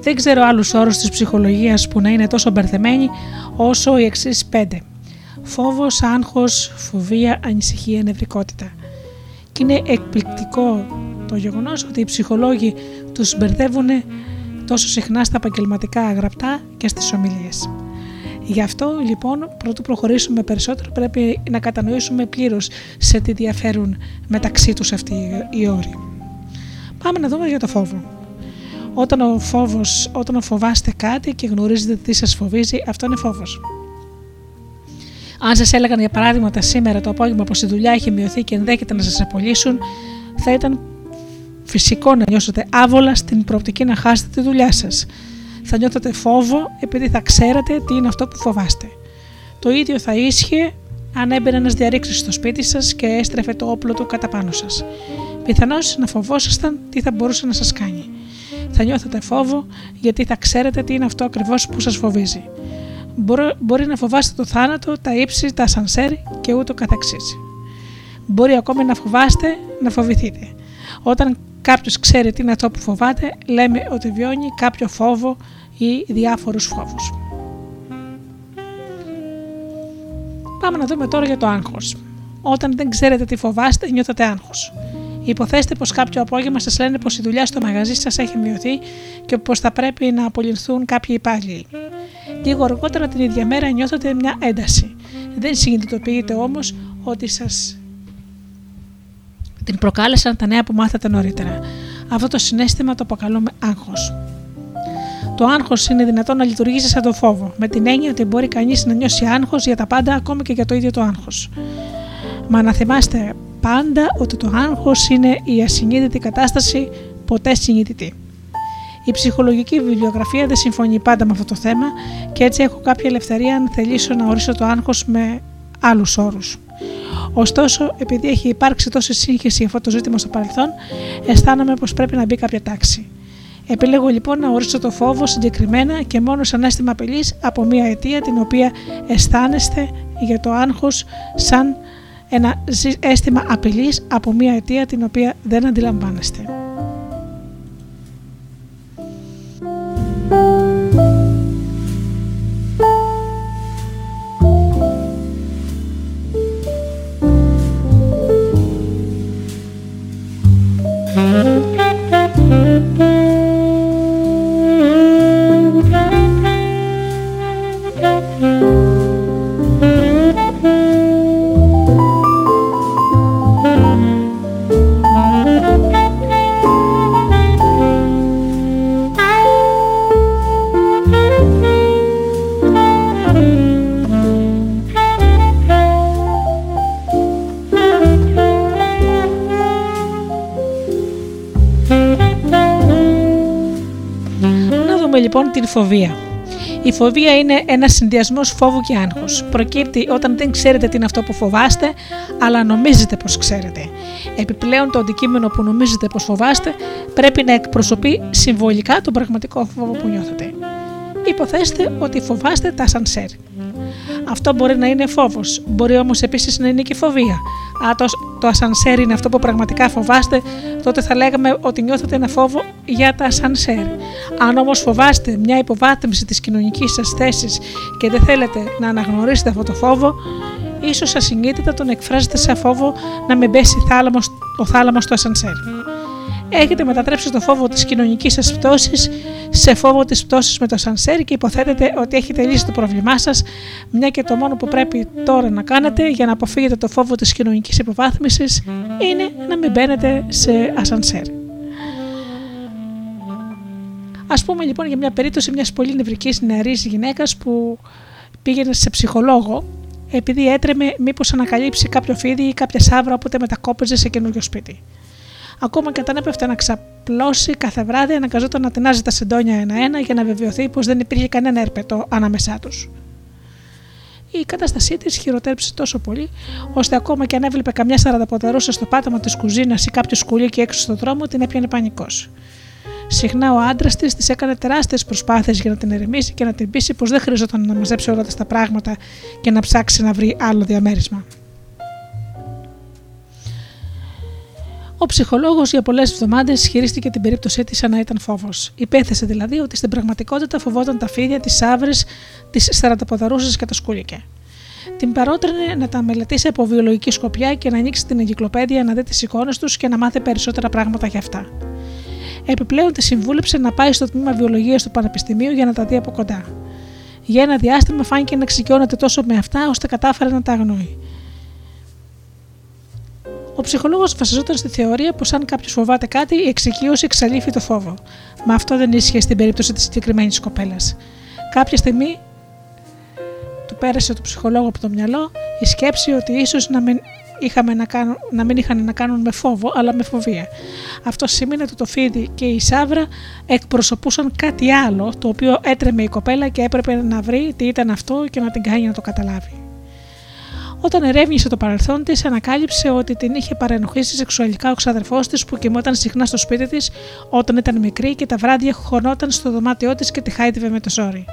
Δεν ξέρω άλλους όρους της ψυχολογίας που να είναι τόσο μπερδεμένοι όσο οι εξής πέντε. Φόβος, άγχος, φοβία, ανησυχία, νευρικότητα. Και είναι εκπληκτικό το γεγονός ότι οι ψυχολόγοι τους μπερδεύουν τόσο συχνά στα επαγγελματικά γραπτά και στις ομιλίες. Γι' αυτό λοιπόν, πρωτού προχωρήσουμε περισσότερο, πρέπει να κατανοήσουμε πλήρως σε τι διαφέρουν μεταξύ τους αυτοί οι όροι. Πάμε να δούμε για το φόβο. Όταν, ο φόβος, όταν φοβάστε κάτι και γνωρίζετε τι σας φοβίζει, αυτό είναι φόβος. Αν σας έλεγαν για παράδειγμα σήμερα το απόγευμα πως η δουλειά έχει μειωθεί και ενδέχεται να σας απολύσουν, θα ήταν φυσικό να νιώσετε άβολα στην προοπτική να χάσετε τη δουλειά σας. Θα νιώθετε φόβο επειδή θα ξέρατε τι είναι αυτό που φοβάστε. Το ίδιο θα ίσχυε αν έμπαινε ένας διαρρήξη στο σπίτι σας και έστρεφε το όπλο του κατά πάνω σας. Πιθανώς να φοβόσασταν τι θα μπορούσε να σας κάνει. Θα νιώθετε φόβο γιατί θα ξέρετε τι είναι αυτό ακριβώς που σας φοβίζει. Μπορεί να φοβάστε το θάνατο, τα ύψη, τα σανσέρ και ούτω καθεξής. Μπορεί ακόμη να φοβάστε, να φοβηθείτε. Όταν κάποιος ξέρει τι είναι αυτό που φοβάται, λέμε ότι βιώνει κάποιο φόβο ή διάφορους φόβους. Πάμε να δούμε τώρα για το άγχος. Όταν δεν ξέρετε τι φοβάστε, νιώθετε άγχος. Υποθέστε πως κάποιο απόγευμα σας λένε πως η δουλειά στο μαγαζί σας έχει μειωθεί και πως θα πρέπει να απολυνθούν κάποιοι υπάλληλοι. Λίγο αργότερα την ίδια μέρα νιώθετε μια ένταση. Δεν συνειδητοποιείτε όμως ότι σας την προκάλεσαν τα νέα που μάθατε νωρίτερα. Αυτό το συνέστημα το αποκαλούμε άγχος. Το άγχος είναι δυνατόν να λειτουργήσει σαν το φόβο, με την έννοια ότι μπορεί κανείς να νιώσει άγχος για τα πάντα, ακόμη και για το ίδιο το άγχος. Μα να θυμάστε πάντα ότι το άγχος είναι η ασυνείδητη κατάσταση ποτέ συνειδητή. Η ψυχολογική βιβλιογραφία δεν συμφωνεί πάντα με αυτό το θέμα και έτσι έχω κάποια ελευθερία αν θελήσω να ορίσω το άγχος με άλλους όρους. Ωστόσο, επειδή έχει υπάρξει τόση σύγχυση για αυτό το ζήτημα στο παρελθόν, αισθάνομαι πως πρέπει να μπει κάποια τάξη. Επιλέγω λοιπόν να ορίσω το φόβο συγκεκριμένα και μόνο σαν αίσθημα απειλής από μια αιτία την οποία αισθάνεστε για το άγχος σαν ένα αίσθημα απειλής από μια αιτία την οποία δεν αντιλαμβάνεστε. Την φοβία. Η φοβία είναι ένας συνδυασμός φόβου και άγχους. Προκύπτει όταν δεν ξέρετε τι είναι αυτό που φοβάστε, αλλά νομίζετε πως ξέρετε. Επιπλέον, το αντικείμενο που νομίζετε πως φοβάστε πρέπει να εκπροσωπεί συμβολικά τον πραγματικό φόβο που νιώθετε. Υποθέστε ότι φοβάστε τα σανσέρ. Αυτό μπορεί να είναι φόβος, μπορεί όμως επίσης να είναι και φοβία. Αν το, το ασανσέρ είναι αυτό που πραγματικά φοβάστε, τότε θα λέγαμε ότι νιώθετε ένα φόβο για τα ασανσέρ. Αν όμως φοβάστε μια υποβάθμιση της κοινωνικής σας θέσης και δεν θέλετε να αναγνωρίσετε αυτό το φόβο, ίσως ασυνείδητα τον εκφράζετε σε φόβο να μην πέσει ο θάλαμος στο ασανσέρ έχετε μετατρέψει το φόβο της κοινωνικής σας πτώσης σε φόβο της πτώσης με το σανσέρ και υποθέτετε ότι έχετε λύσει το πρόβλημά σας, μια και το μόνο που πρέπει τώρα να κάνετε για να αποφύγετε το φόβο της κοινωνικής υποβάθμισης είναι να μην μπαίνετε σε ασανσέρ. Α πούμε λοιπόν για μια περίπτωση μιας πολύ νευρικής νεαρής γυναίκας που πήγαινε σε ψυχολόγο επειδή έτρεμε μήπως ανακαλύψει κάποιο φίδι ή κάποια σάβρα όποτε μετακόπιζε σε καινούριο σπίτι. Ακόμα και όταν έπεφτε να ξαπλώσει κάθε βράδυ, αναγκαζόταν να τεινάζει τα σεντόνια ένα-ένα για να βεβαιωθεί πως δεν υπήρχε κανένα ερπετό ανάμεσά τους. Η κατάστασή της χειροτέρεψε τόσο πολύ, ώστε ακόμα και αν έβλεπε καμιά σαρανταποδαρούσα στο πάτωμα της κουζίνας ή κάποιο σκουλίκι έξω στον δρόμο, την έπιανε πανικός. Συχνά ο άντρας της της έκανε τεράστιες προσπάθειες για να την ερεμήσει και να την πείσει πως δεν χρειαζόταν να μαζέψει όλα τα πράγματα και να ψάξει να βρει άλλο διαμέρισμα. Ο ψυχολόγος για πολλές εβδομάδες χειρίστηκε την περίπτωσή της σαν να ήταν φόβος. Υπέθεσε δηλαδή ότι στην πραγματικότητα φοβόταν τα φίδια, τις άβρε, τις σαραταποδαρούσε και τα σκούλικια. Την παρότρινε να τα μελετήσει από βιολογική σκοπιά και να ανοίξει την εγκυκλοπαίδεια να δει τις εικόνες τους και να μάθει περισσότερα πράγματα για αυτά. Επιπλέον τη συμβούλεψε να πάει στο τμήμα βιολογίας του Πανεπιστημίου για να τα δει από κοντά. Για ένα διάστημα φάνηκε να εξοικειώνεται τόσο με αυτά ώστε κατάφερε να τα αγνοεί. Ο ψυχολόγος βασιζόταν στη θεωρία πως αν κάποιος φοβάται κάτι, η εξοικείωση εξαλείφει το φόβο. Μα αυτό δεν ίσχυε στην περίπτωση της συγκεκριμένης κοπέλας. Κάποια στιγμή του πέρασε το ψυχολόγο από το μυαλό η σκέψη ότι ίσως να μην, είχαμε να, κάνουν, να μην είχαν να κάνουν με φόβο, αλλά με φοβία. Αυτό σημαίνει ότι το φίδι και η σάβρα εκπροσωπούσαν κάτι άλλο, το οποίο έτρεμε η κοπέλα και έπρεπε να βρει τι ήταν αυτό και να την κάνει να το καταλάβει. Όταν ερεύνησε το παρελθόν της, ανακάλυψε ότι την είχε παρενοχλήσει σεξουαλικά ο ξαδερφός της που κοιμόταν συχνά στο σπίτι της όταν ήταν μικρή και τα βράδια χωνόταν στο δωμάτιό της και τη χάιδευε με το ζόρι.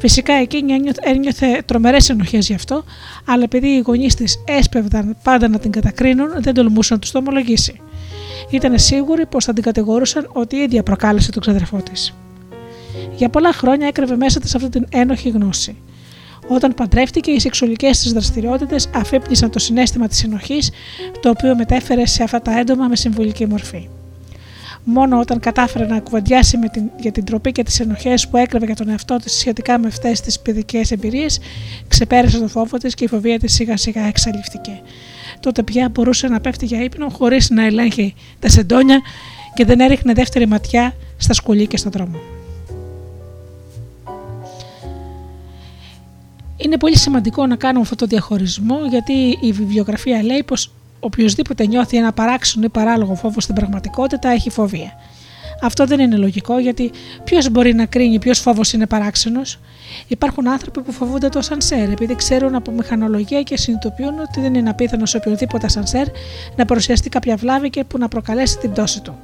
Φυσικά εκείνη ένιωθε τρομερές ενοχές γι' αυτό, αλλά επειδή οι γονείς της έσπευδαν πάντα να την κατακρίνουν, δεν τολμούσε να τους το ομολογήσει. Ήταν σίγουροι πως θα την κατηγορούσαν ότι η ίδια προκάλεσε τον ξαδερφό της. Για πολλά χρόνια έκρεβε μέσα της αυτή την ένοχη γνώση. Όταν παντρεύτηκε, οι σεξουαλικές της δραστηριότητες αφύπνισαν το συνέστημα της ενοχής, το οποίο μετέφερε σε αυτά τα έντομα με συμβολική μορφή. Μόνο όταν κατάφερε να κουβεντιάσει με την, για την τροπή και τις ενοχές που έκρεβε για τον εαυτό της σχετικά με αυτές τις παιδικές εμπειρίες, ξεπέρασε το φόβο της και η φοβία της σιγά σιγά εξαλειφθήκε. Τότε πια μπορούσε να πέφτει για ύπνο χωρίς να ελέγχει τα σεντόνια και δεν έριχνε δεύτερη ματιά στα σκουλή και στον δρόμο. Είναι πολύ σημαντικό να κάνουμε αυτό το διαχωρισμό γιατί η βιβλιογραφία λέει πως οποιοδήποτε νιώθει ένα παράξενο ή παράλογο φόβο στην πραγματικότητα έχει φοβία. Αυτό δεν είναι λογικό γιατί ποιος μπορεί να κρίνει ποιος φόβος είναι παράξενος; Υπάρχουν άνθρωποι που φοβούνται το σανσέρ επειδή ξέρουν από μηχανολογία και συνειδητοποιούν ότι δεν είναι απίθανος σε οποιοδήποτε σανσέρ να παρουσιαστεί κάποια βλάβη και που να προκαλέσει την πτώση του.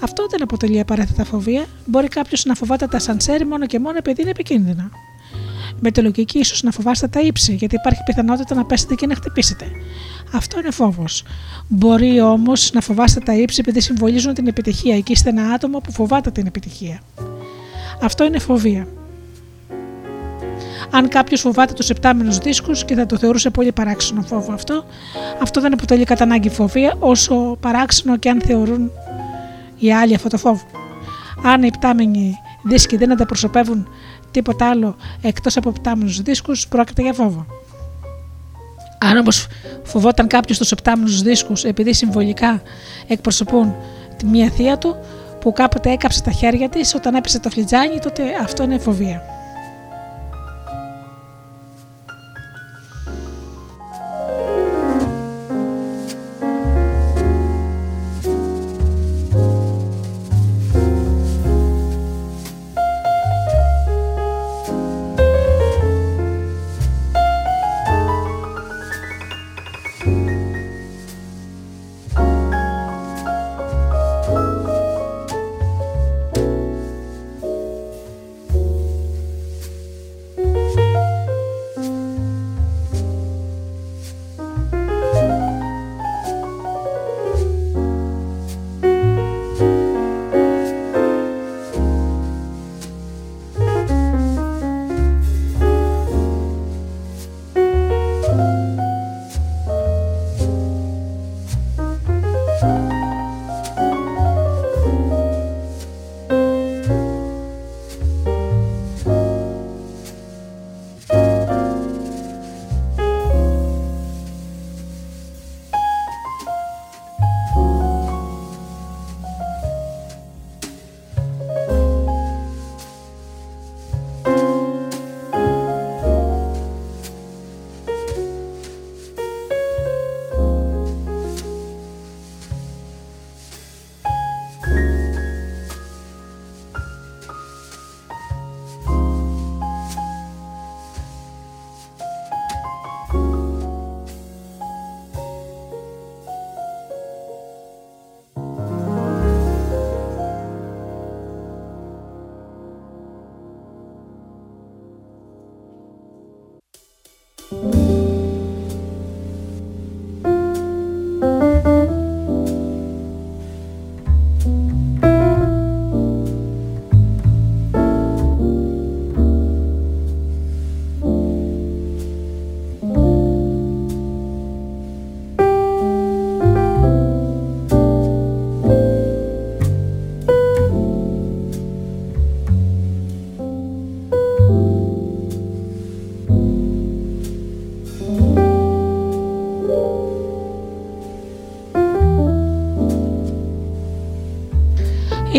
Αυτό δεν αποτελεί απαραίτητα φοβία. Μπορεί κάποιος να φοβάται τα σανσέρ μόνο και μόνο επειδή είναι επικίνδυνα. Με τη λογική, ίσως να φοβάστε τα ύψη, γιατί υπάρχει πιθανότητα να πέσετε και να χτυπήσετε. Αυτό είναι φόβος. Μπορεί όμως να φοβάστε τα ύψη επειδή συμβολίζουν την επιτυχία και είστε ένα άτομο που φοβάται την επιτυχία. Αυτό είναι φοβία. Αν κάποιος φοβάται τους επτάμενους δίσκους και θα το θεωρούσε πολύ παράξενο φόβο αυτό, αυτό δεν αποτελεί κατά ανάγκη φοβία, όσο παράξενο και αν θεωρούν οι άλλοι αυτό το φόβο. Αν οι επτάμενοι δίσκοι δεν ανταπροσωπεύουν τίποτα άλλο εκτός από επτάμενου δίσκους, πρόκειται για φόβο. Αν όμως φοβόταν κάποιος του επτάμενου δίσκους επειδή συμβολικά εκπροσωπούν τη μία θεία του που κάποτε έκαψε τα χέρια της όταν έπεσε το φλιτζάνι, τότε αυτό είναι φοβία.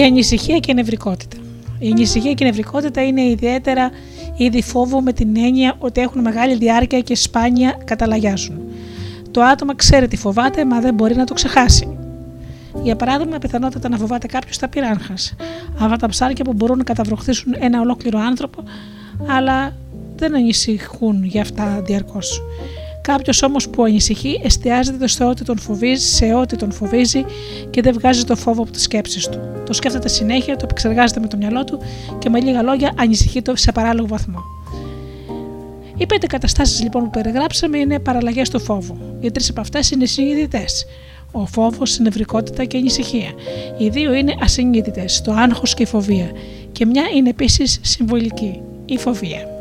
Η ανησυχία και η νευρικότητα. Η ανησυχία και η νευρικότητα είναι ιδιαίτερα είδη φόβου με την έννοια ότι έχουν μεγάλη διάρκεια και σπάνια καταλαγιάζουν. Το άτομο ξέρει τι φοβάται, μα δεν μπορεί να το ξεχάσει. Για παράδειγμα, πιθανότητα να φοβάται κάποιος τα πυράγχα. Αυτά τα ψάρια που μπορούν να καταβροχθήσουν ένα ολόκληρο άνθρωπο, αλλά δεν ανησυχούν για αυτά διαρκώς. Κάποιος όμως που ανησυχεί εστιάζεται σε ό,τι τον φοβίζει, σε ό,τι τον φοβίζει και δεν βγάζει το φόβο από τις σκέψεις του. Το σκέφτεται συνέχεια, το επεξεργάζεται με το μυαλό του και με λίγα λόγια ανησυχεί το σε παράλογο βαθμό. Οι πέντε καταστάσεις λοιπόν που περιγράψαμε είναι παραλλαγές του φόβου. Οι τρεις από αυτές είναι συνειδητές. Ο φόβος, η νευρικότητα και η ανησυχία. Οι δύο είναι ασυνείδητες, το άγχος και η φοβία. Και μια είναι επίσης συμβολική, η φοβία.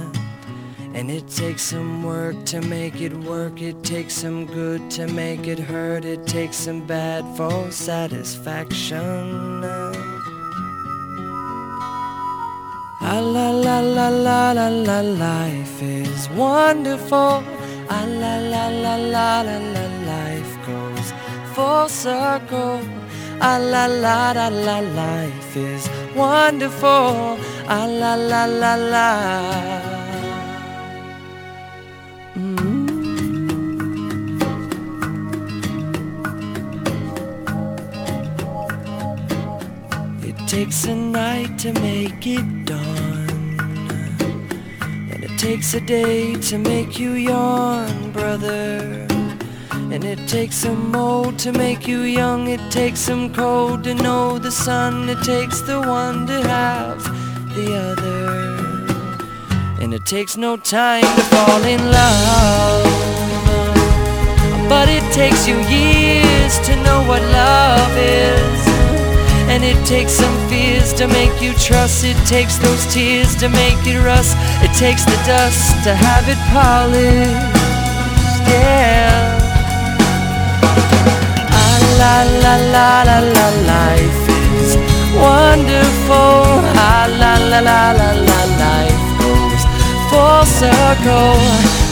And it takes some work to make it work. It takes some good to make it hurt. It takes some bad for satisfaction. Ah la la la la la la life is wonderful. Ah la la la la la la life goes full circle. Ah la la la la life is wonderful. Ah la la la la. Takes a night to make it dawn. And it takes a day to make you yawn, brother. And it takes some old to make you young. It takes some cold to know the sun. It takes the one to have the other. And it takes no time to fall in love. But it takes you years And it takes some fears to make you trust. It takes those tears to make it rust. It takes the dust to have it polished. Yeah. Ah, la la la la la life is wonderful. Ah, la la la la la life goes full circle.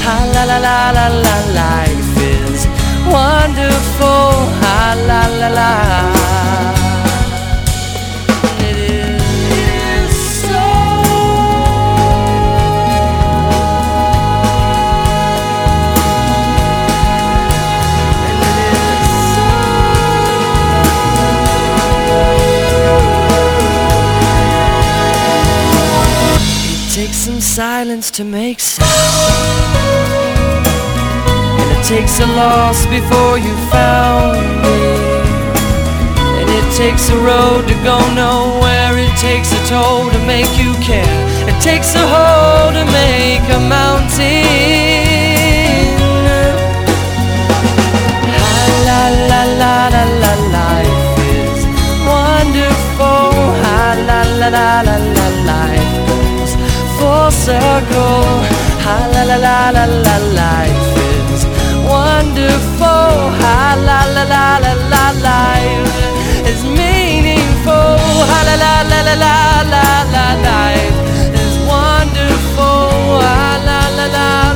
Ah, la la la la la life is wonderful. Ah, la la la. Silence to make sound. And it takes a loss before you found me. And it takes a road to go nowhere. It takes a toll to make you care. It takes a hole to make a mountain. La la la la la life is wonderful. La la la la la go. Ha la la la la la, life is wonderful. Ha la la la la la, life is meaningful. Ha la la la la la la, life is wonderful. Ha la la la.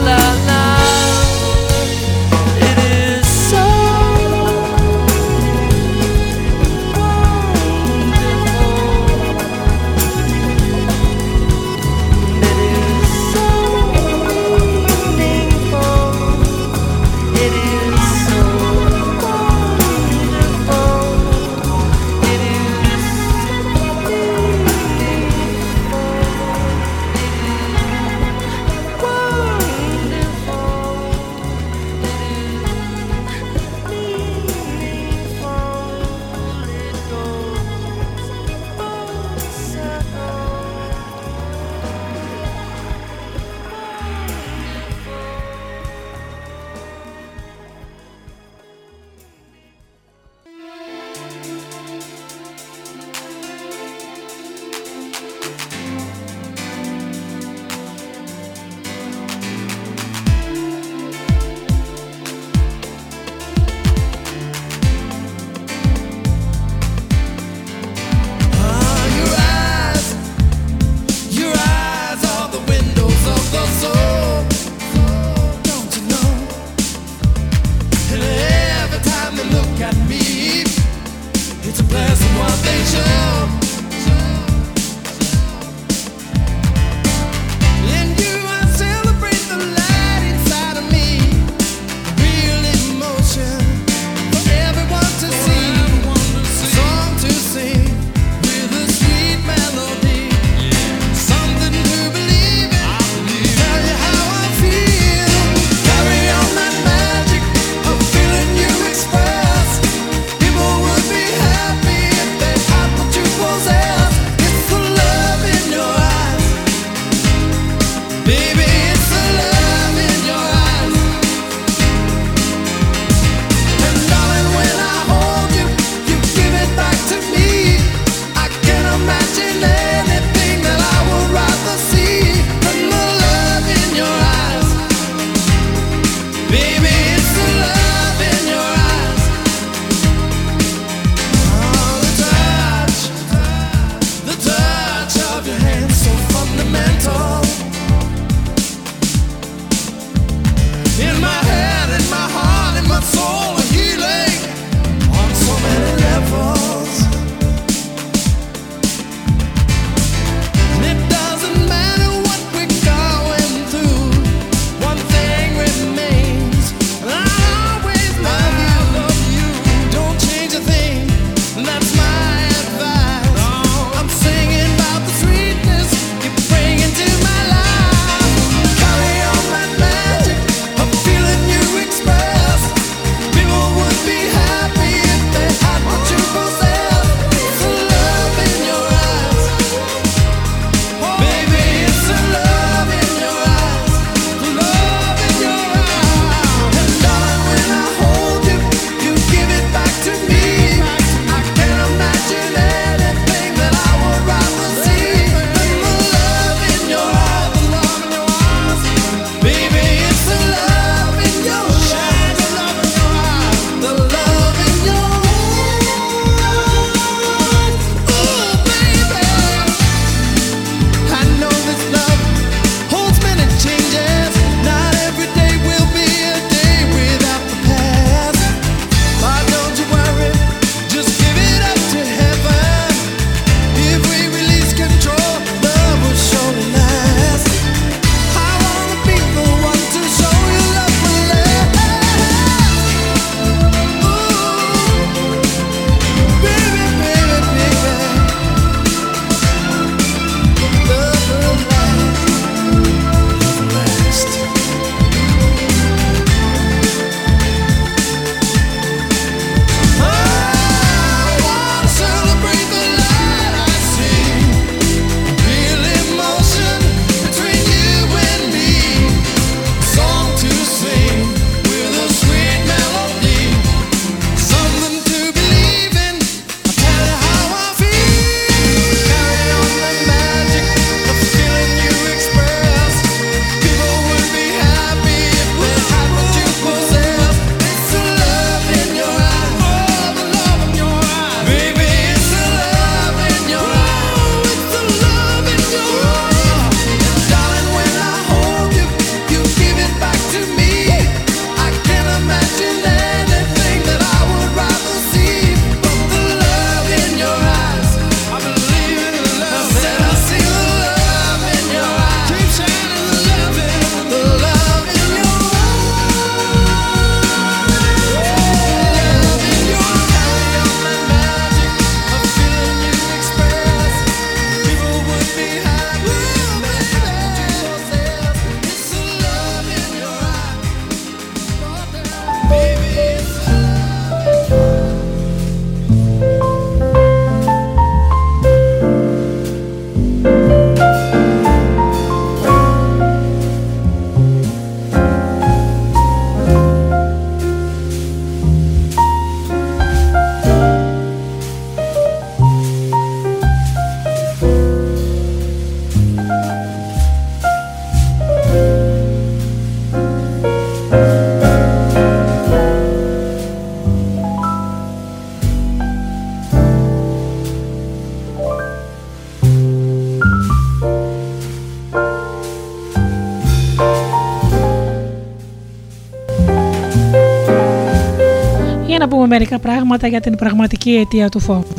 Πούμε μερικά πράγματα για την πραγματική αιτία του φόβου.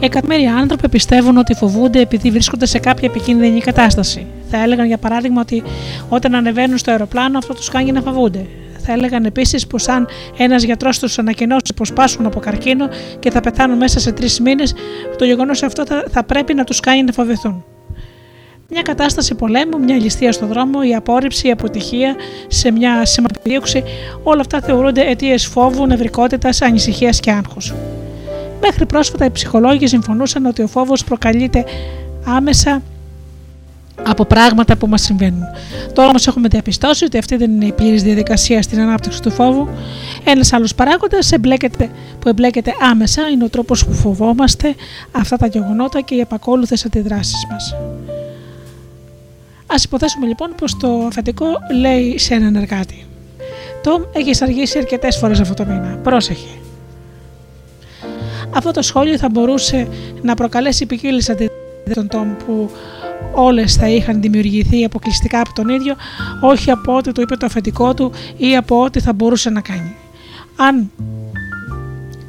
Εκατομμύρια άνθρωποι πιστεύουν ότι φοβούνται επειδή βρίσκονται σε κάποια επικίνδυνη κατάσταση. Θα έλεγαν για παράδειγμα ότι όταν ανεβαίνουν στο αεροπλάνο αυτό τους κάνει να φοβούνται. Θα έλεγαν επίσης πως αν ένας γιατρός τους ανακοινώσει πως πάσχουν από καρκίνο και θα πεθάνουν μέσα σε τρεις μήνες, το γεγονός αυτό θα, θα πρέπει να τους κάνει να φοβηθούν. Μια κατάσταση πολέμου, μια ληστεία στο δρόμο, η απόρριψη, η αποτυχία σε μια σημαντική όλα αυτά θεωρούνται αιτίες φόβου, νευρικότητας, ανησυχίας και άγχους. Μέχρι πρόσφατα οι ψυχολόγοι συμφωνούσαν ότι ο φόβος προκαλείται άμεσα από πράγματα που μας συμβαίνουν. Τώρα όμως έχουμε διαπιστώσει ότι αυτή δεν είναι η πλήρης διαδικασία στην ανάπτυξη του φόβου. Ένας άλλος παράγοντας που εμπλέκεται άμεσα είναι ο τρόπος που φοβόμαστε αυτά τα γεγονότα και οι επακόλουθε αντιδράσεις μας. Α υποθέσουμε λοιπόν πως το αφεντικό λέει σε έναν εργάτη. Τόμ, έχεις αργήσει αρκετές φορές αυτό το μήνα. Πρόσεχε. Αυτό το σχόλιο θα μπορούσε να προκαλέσει ποικίλες αντιδράσεις τον Τόμ που όλες θα είχαν δημιουργηθεί αποκλειστικά από τον ίδιο, όχι από ό,τι το είπε το αφεντικό του ή από ό,τι θα μπορούσε να κάνει. Αν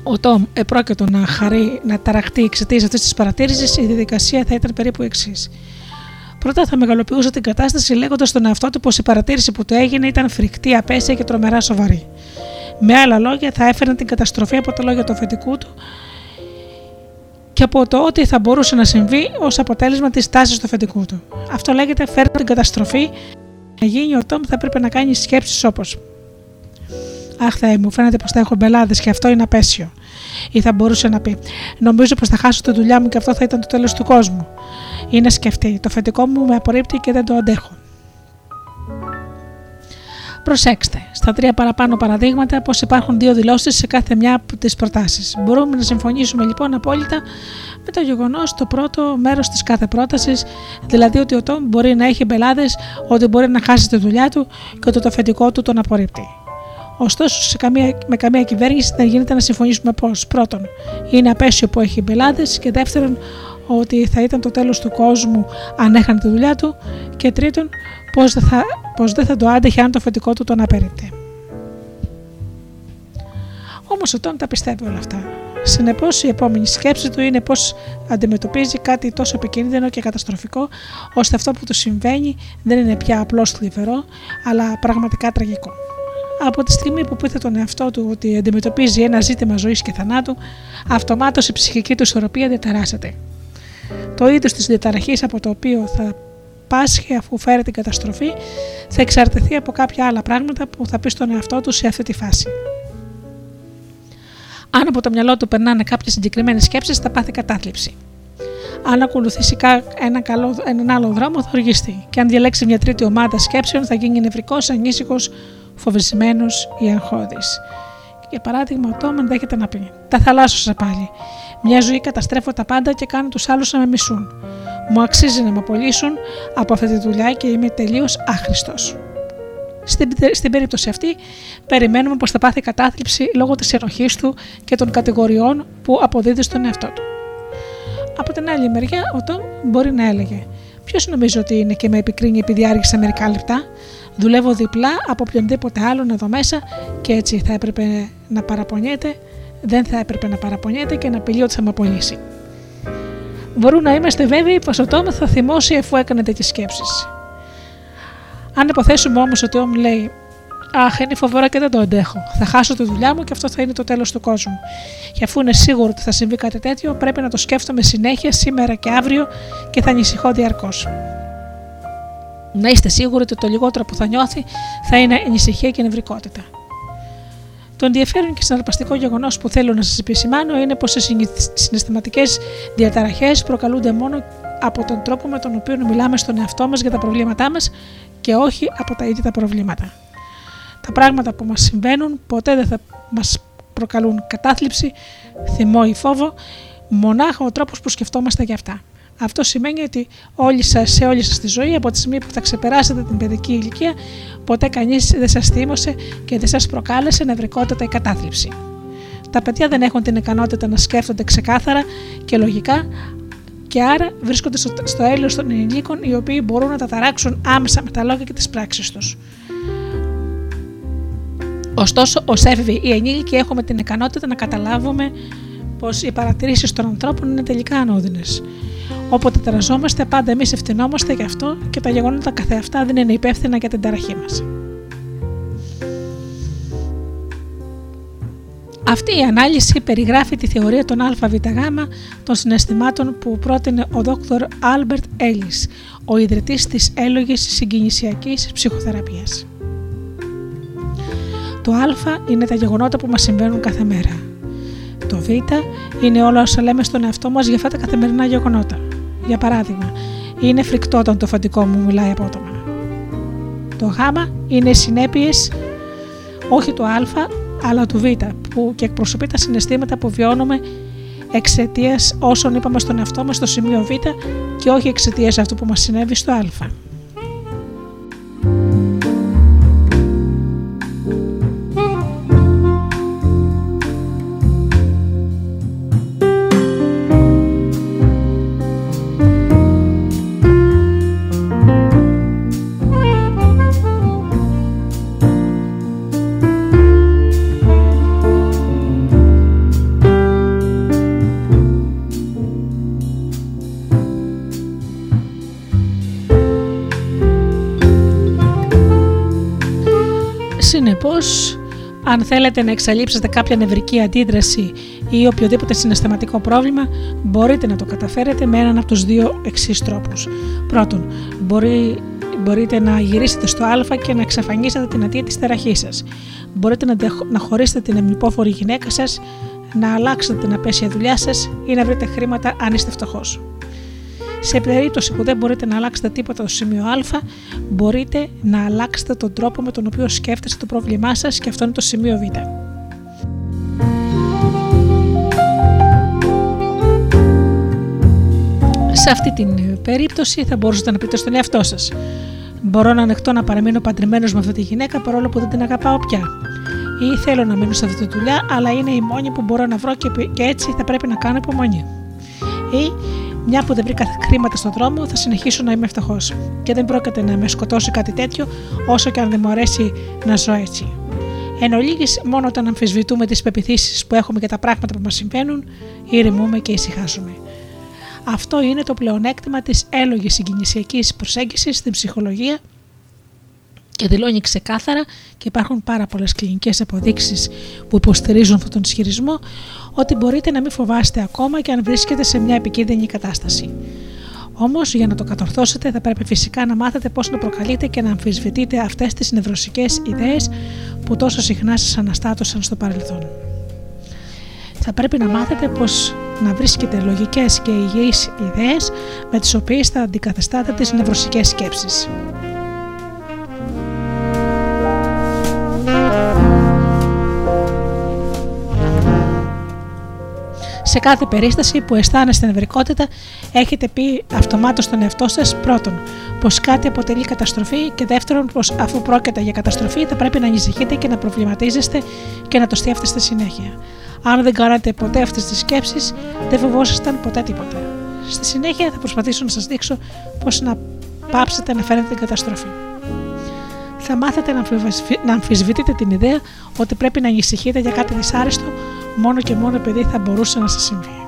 ο Τόμ επρόκειτο να χαρεί, να ταραχτεί εξαιτίας αυτής της παρατήρησης, η διαδικασία θα ήταν περίπου εξής. Πρώτα θα μεγαλοποιούσε την κατάσταση λέγοντας στον εαυτό του πως η παρατήρηση που του έγινε ήταν φρικτή, απέσια και τρομερά σοβαρή. Με άλλα λόγια, θα έφερε την καταστροφή από τα λόγια του αφεντικού του και από το ότι θα μπορούσε να συμβεί ως αποτέλεσμα της τάσης του αφεντικού του. Αυτό λέγεται φέρνει την καταστροφή. Να γίνει ο Τόμ θα έπρεπε να κάνει σκέψεις όπως. Αχ, Θεέ μου, φαίνεται πως θα έχω μπελάδες και αυτό είναι απέσιο. Ή θα μπορούσε να πει: Νομίζω πως θα χάσω τη δουλειά μου και αυτό θα ήταν το τέλος του κόσμου. Ή να σκεφτεί: Το αφεντικό μου με απορρίπτει και δεν το αντέχω. Προσέξτε, στα τρία παραπάνω παραδείγματα, πως υπάρχουν δύο δηλώσεις σε κάθε μια από τις προτάσεις. Μπορούμε να συμφωνήσουμε λοιπόν απόλυτα με το γεγονός το πρώτο μέρος της κάθε πρότασης, δηλαδή ότι ο Τόμ μπορεί να έχει μπελάδε, ότι μπορεί να χάσει τη δουλειά του και ότι το αφεντικό του τον απορρίπτει. Ωστόσο, σε καμία, με καμία κυβέρνηση δεν γίνεται να συμφωνήσουμε πώ. Πρώτον, είναι απέσιο που έχει μπελάδε και δεύτερον, ότι θα ήταν το τέλος του κόσμου αν έχανε τη δουλειά του και τρίτον πως δεν θα, πως δεν θα το άντεχε αν το αφεντικό του τον απέριπτε. Όμως ο Τόμ τα πιστεύει όλα αυτά. Συνεπώς, η επόμενη σκέψη του είναι πω αντιμετωπίζει κάτι τόσο επικίνδυνο και καταστροφικό, ώστε αυτό που του συμβαίνει δεν είναι πια απλώς θλιβερό, αλλά πραγματικά τραγικό. Από τη στιγμή που πείθε τον εαυτό του ότι αντιμετωπίζει ένα ζήτημα ζωής και θανάτου, αυτομάτως η ψυχική του ισορροπία διαταράσσεται. Το είδος της διαταραχής από το οποίο θα πάσχει αφού φέρει την καταστροφή θα εξαρτηθεί από κάποια άλλα πράγματα που θα πει στον εαυτό του σε αυτή τη φάση. Αν από το μυαλό του περνάνε κάποιες συγκεκριμένες σκέψεις, θα πάθει κατάθλιψη. Αν ακολουθήσει ένα καλό, έναν άλλο δρόμο, θα οργιστεί. Και αν διαλέξει μια τρίτη ομάδα σκέψεων, θα γίνει νευρικός, ανήσυχος, φοβισμένος ή αγχώδης. Για παράδειγμα, ο Τόμ ενδέχεται να πει: Τα θαλάσσωσα πάλι. Μια ζωή καταστρέφω τα πάντα και κάνω τους άλλους να με μισούν. Μου αξίζει να με απολύσουν από αυτή τη δουλειά και είμαι τελείως άχρηστος. Στην, στην περίπτωση αυτή, περιμένουμε πως θα πάθει κατάθλιψη λόγω της ενοχής του και των κατηγοριών που αποδίδει στον εαυτό του. Από την άλλη μεριά, ο Τόμ μπορεί να έλεγε: Ποιος νομίζω ότι είναι και με επικρίνει επειδή άργησα μερικά λεπτά; Δουλεύω διπλά από οποιονδήποτε άλλον εδώ μέσα και έτσι θα έπρεπε να παραπονιέται, δεν θα έπρεπε να παραπονιέται και να απειλεί ότι θα με απολύσει. Μπορούμε να είμαστε βέβαιοι πως ο Τόμ θα θυμώσει αφού έκανε τέτοιες σκέψεις. Αν υποθέσουμε όμως ότι ο Τόμ λέει Αχ, είναι φοβερό και δεν το αντέχω. Θα χάσω τη δουλειά μου και αυτό θα είναι το τέλος του κόσμου. Και αφού είναι σίγουρο ότι θα συμβεί κάτι τέτοιο, πρέπει να το σκέφτομαι συνέχεια σήμερα και αύριο και θα ανησυχώ διαρκώς. Να είστε σίγουροι ότι το λιγότερο που θα νιώθει θα είναι ανησυχία και νευρικότητα. Το ενδιαφέρον και συναρπαστικό γεγονός που θέλω να σας επισημάνω είναι πως οι συναισθηματικές διαταραχές προκαλούνται μόνο από τον τρόπο με τον οποίο μιλάμε στον εαυτό μας για τα προβλήματά μας και όχι από τα ίδια τα προβλήματα. Τα πράγματα που μας συμβαίνουν ποτέ δεν θα μας προκαλούν κατάθλιψη, θυμό ή φόβο, μονάχα ο τρόπος που σκεφτόμαστε για αυτά. Αυτό σημαίνει ότι όλοι σας, σε όλη σας τη ζωή, από τη στιγμή που θα ξεπεράσετε την παιδική ηλικία, ποτέ κανείς δεν σας θύμωσε και δεν σας προκάλεσε νευρικότητα ή κατάθλιψη. Τα παιδιά δεν έχουν την ικανότητα να σκέφτονται ξεκάθαρα και λογικά και άρα βρίσκονται στο, στο έλεος των ενηλίκων οι οποίοι μπορούν να τα ταράξουν άμεσα με τα λόγια και τις πράξεις τους. Ωστόσο, ως έφηβοι ή ενήλικοι έχουμε την ικανότητα να καταλάβουμε πως οι παρατηρήσεις των ανθρώπων είναι τελικά ανώδυνες. Όποτε τεραζόμαστε, πάντα εμείς ευθυνόμαστε γι' αυτό και τα γεγονότα καθεαυτά δεν είναι υπεύθυνα για την ταραχή μας. Αυτή η ανάλυση περιγράφει τη θεωρία των ΑΒΓ των συναισθημάτων που πρότεινε ο Δόκτωρ Άλμπερτ Έλλης, ο ιδρυτής της έλογης συγκινησιακής ψυχοθεραπείας. Το Α είναι τα γεγονότα που μας συμβαίνουν κάθε μέρα. Το Β είναι όλα όσα λέμε στον εαυτό μας για αυτά τα καθημερινά γεγονότα. Για παράδειγμα, είναι φρικτό όταν το αφεντικό μου μιλάει απότομα. Το Γ είναι οι συνέπειες όχι του Α αλλά του Β που και εκπροσωπεί τα συναισθήματα που βιώνουμε εξαιτίας όσων είπαμε στον εαυτό μας στο σημείο Β και όχι εξαιτίας αυτού που μας συνέβη στο Α. αν θέλετε να εξαλείψετε κάποια νευρική αντίδραση ή οποιοδήποτε συναισθηματικό πρόβλημα, μπορείτε να το καταφέρετε με έναν από τους δύο εξής τρόπους. Πρώτον, μπορεί, μπορείτε να γυρίσετε στο α και να εξαφανίσετε την αιτία της τεραχής σας. Μπορείτε να, να χωρίσετε την εμνηπόφορη γυναίκα σας, να αλλάξετε την απέσια δουλειά σας ή να βρείτε χρήματα αν είστε φτωχός. Σε περίπτωση που δεν μπορείτε να αλλάξετε τίποτα στο σημείο Α, μπορείτε να αλλάξετε τον τρόπο με τον οποίο σκέφτεστε το πρόβλημά σας και αυτό είναι το σημείο Β. Σε αυτή την περίπτωση θα μπορούσατε να πείτε στον εαυτό σας Μπορώ να ανεχτώ να παραμείνω παντρεμένος με αυτή τη γυναίκα παρόλο που δεν την αγαπάω πια. Ή θέλω να μείνω σε αυτή τη δουλειά, αλλά είναι η μόνη που μπορώ να βρω και έτσι θα πρέπει να κάνω υπομονή. Ή μια που δεν βρήκα χρήματα στον δρόμο, θα συνεχίσω να είμαι φτωχός. Και δεν πρόκειται να με σκοτώσει κάτι τέτοιο, όσο και αν δεν μου αρέσει να ζω έτσι. Εν ολίγης, μόνο όταν αμφισβητούμε τις πεπιθήσεις που έχουμε και τα πράγματα που μας συμβαίνουν, ηρεμούμε και ησυχάζουμε. Αυτό είναι το πλεονέκτημα της έλογης συγκινησιακής προσέγγισης στην ψυχολογία και δηλώνει ξεκάθαρα και υπάρχουν πάρα πολλές κλινικές αποδείξεις που υποστηρίζουν αυτόν τον ισχυρισμό ότι μπορείτε να μην φοβάστε ακόμα και αν βρίσκετε σε μια επικίνδυνη κατάσταση. Όμως, για να το κατορθώσετε, θα πρέπει φυσικά να μάθετε πώς να προκαλείτε και να αμφισβητείτε αυτές τις νευρωσικές ιδέες που τόσο συχνά σας αναστάτωσαν στο παρελθόν. Θα πρέπει να μάθετε πώς να βρίσκετε λογικές και υγιείς ιδέες με τις οποίες θα αντικαθιστάτε τις νευρωσικές σκέψεις. Σε κάθε περίσταση που αισθάνεστε νευρικότητα, έχετε πει αυτομάτως στον εαυτό σας πρώτον πως κάτι αποτελεί καταστροφή και δεύτερον πως αφού πρόκειται για καταστροφή θα πρέπει να ανησυχείτε και να προβληματίζεστε και να το στη συνέχεια. Αν δεν κάνατε ποτέ αυτές τις σκέψεις, δεν φοβόσασταν ποτέ τίποτα. Στη συνέχεια θα προσπαθήσω να σας δείξω πώ να πάψετε να φέρετε την καταστροφή. Θα μάθετε να αμφισβητείτε την ιδέα ότι πρέπει να ανησυχείτε για κάτι δυσάρεστο μόνο και μόνο επειδή θα μπορούσε να σας συμβεί.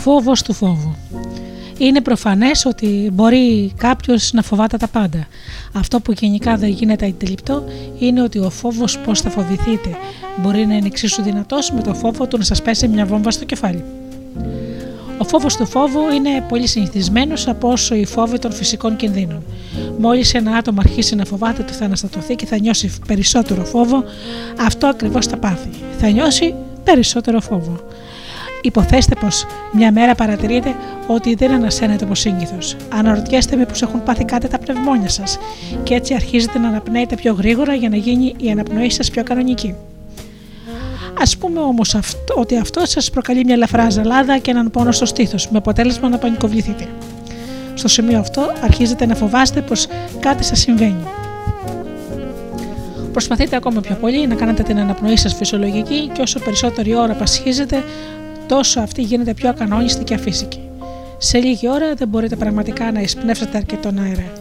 Φόβος του φόβου. Είναι προφανές ότι μπορεί κάποιος να φοβάται τα πάντα. Αυτό που γενικά δεν γίνεται αντιληπτό είναι ότι ο φόβος πώς θα φοβηθείτε μπορεί να είναι εξίσου δυνατός με το φόβο του να σας πέσει μια βόμβα στο κεφάλι. Ο φόβος του φόβου είναι πολύ συνηθισμένος από όσο οι φόβοι των φυσικών κινδύνων. Μόλις ένα άτομο αρχίσει να φοβάται ότι θα αναστατωθεί και θα νιώσει περισσότερο φόβο, αυτό ακριβώς θα πάθει. Θα νιώσει περισσότερο φόβο. Υποθέστε πως μια μέρα παρατηρείτε ότι δεν ανασένετε όπως συνήθω. Αναρωτιέστε μήπω έχουν πάθει κάτι τα πνευμόνια σας και έτσι αρχίζετε να αναπνέετε πιο γρήγορα για να γίνει η αναπνοή σας πιο κανονική. Α πούμε όμως ότι αυτό σας προκαλεί μια ελαφρά ζαλάδα και έναν πόνο στο στήθος, με αποτέλεσμα να πανικοβληθείτε. Στο σημείο αυτό αρχίζετε να φοβάστε πως κάτι σας συμβαίνει. Προσπαθείτε ακόμα πιο πολύ να κάνετε την αναπνοή σας φυσιολογική και όσο περισσότερη ώρα πασχίζετε, τόσο αυτή γίνεται πιο ακανόνιστη και αφύσικη. Σε λίγη ώρα δεν μπορείτε πραγματικά να εισπνεύσετε αρκετόν αέρα.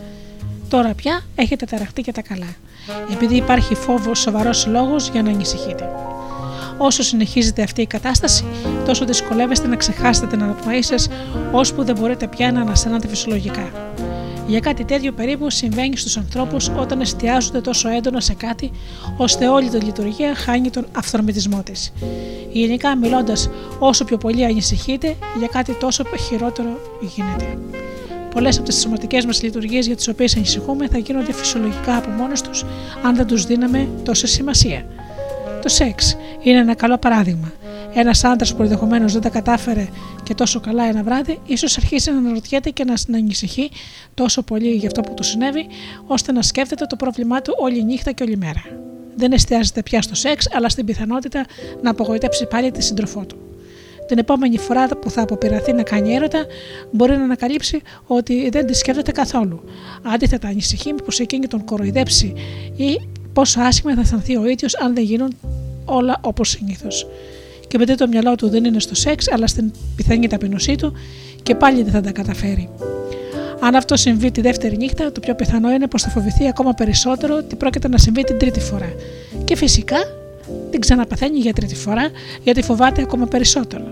Τώρα πια έχετε ταραχτεί και τα καλά, επειδή υπάρχει φόβος σοβαρός λόγος για να ανησυχείτε. Όσο συνεχίζεται αυτή η κατάσταση, τόσο δυσκολεύεστε να ξεχάσετε την αναπνοή σας, ώσπου δεν μπορείτε πια να αναστανάτε φυσιολογικά. Για κάτι τέτοιο περίπου συμβαίνει στους ανθρώπους όταν εστιάζονται τόσο έντονα σε κάτι, ώστε όλη τη λειτουργία χάνει τον αυθορμητισμό της. Γενικά μιλώντας, όσο πιο πολύ ανησυχείτε, για κάτι τόσο χειρότερο γίνεται. Πολλές από τις σωματικές μας λειτουργίες για τις οποίες ανησυχούμε θα γίνονται φυσιολογικά από μόνες τους, αν δεν τους δίναμε τόση σημασία. Το σεξ είναι ένα καλό παράδειγμα. Ένας άντρας που ενδεχομένως δεν τα κατάφερε και τόσο καλά ένα βράδυ, ίσως αρχίσει να αναρωτιέται και να, να ανησυχεί τόσο πολύ για αυτό που του συνέβη, ώστε να σκέφτεται το πρόβλημά του όλη νύχτα και όλη μέρα. Δεν εστιάζεται πια στο σεξ, αλλά στην πιθανότητα να απογοητεύσει πάλι τη σύντροφό του. Την επόμενη φορά που θα αποπειραθεί να κάνει έρωτα, μπορεί να ανακαλύψει ότι δεν τη σκέφτεται καθόλου. Αντίθετα, ανησυχεί μήπως εκείνη τον κοροϊδέψει ή πόσο άσχημα θα αισθανθεί ο ίδιος αν δεν γίνουν όλα όπως συνήθως. Και μετά το μυαλό του δεν είναι στο σεξ, αλλά στην πιθανή ταπεινωσή του και πάλι δεν θα τα καταφέρει. Αν αυτό συμβεί τη δεύτερη νύχτα, το πιο πιθανό είναι πως θα φοβηθεί ακόμα περισσότερο ότι πρόκειται να συμβεί την τρίτη φορά. Και φυσικά την ξαναπαθαίνει για τρίτη φορά γιατί φοβάται ακόμα περισσότερο.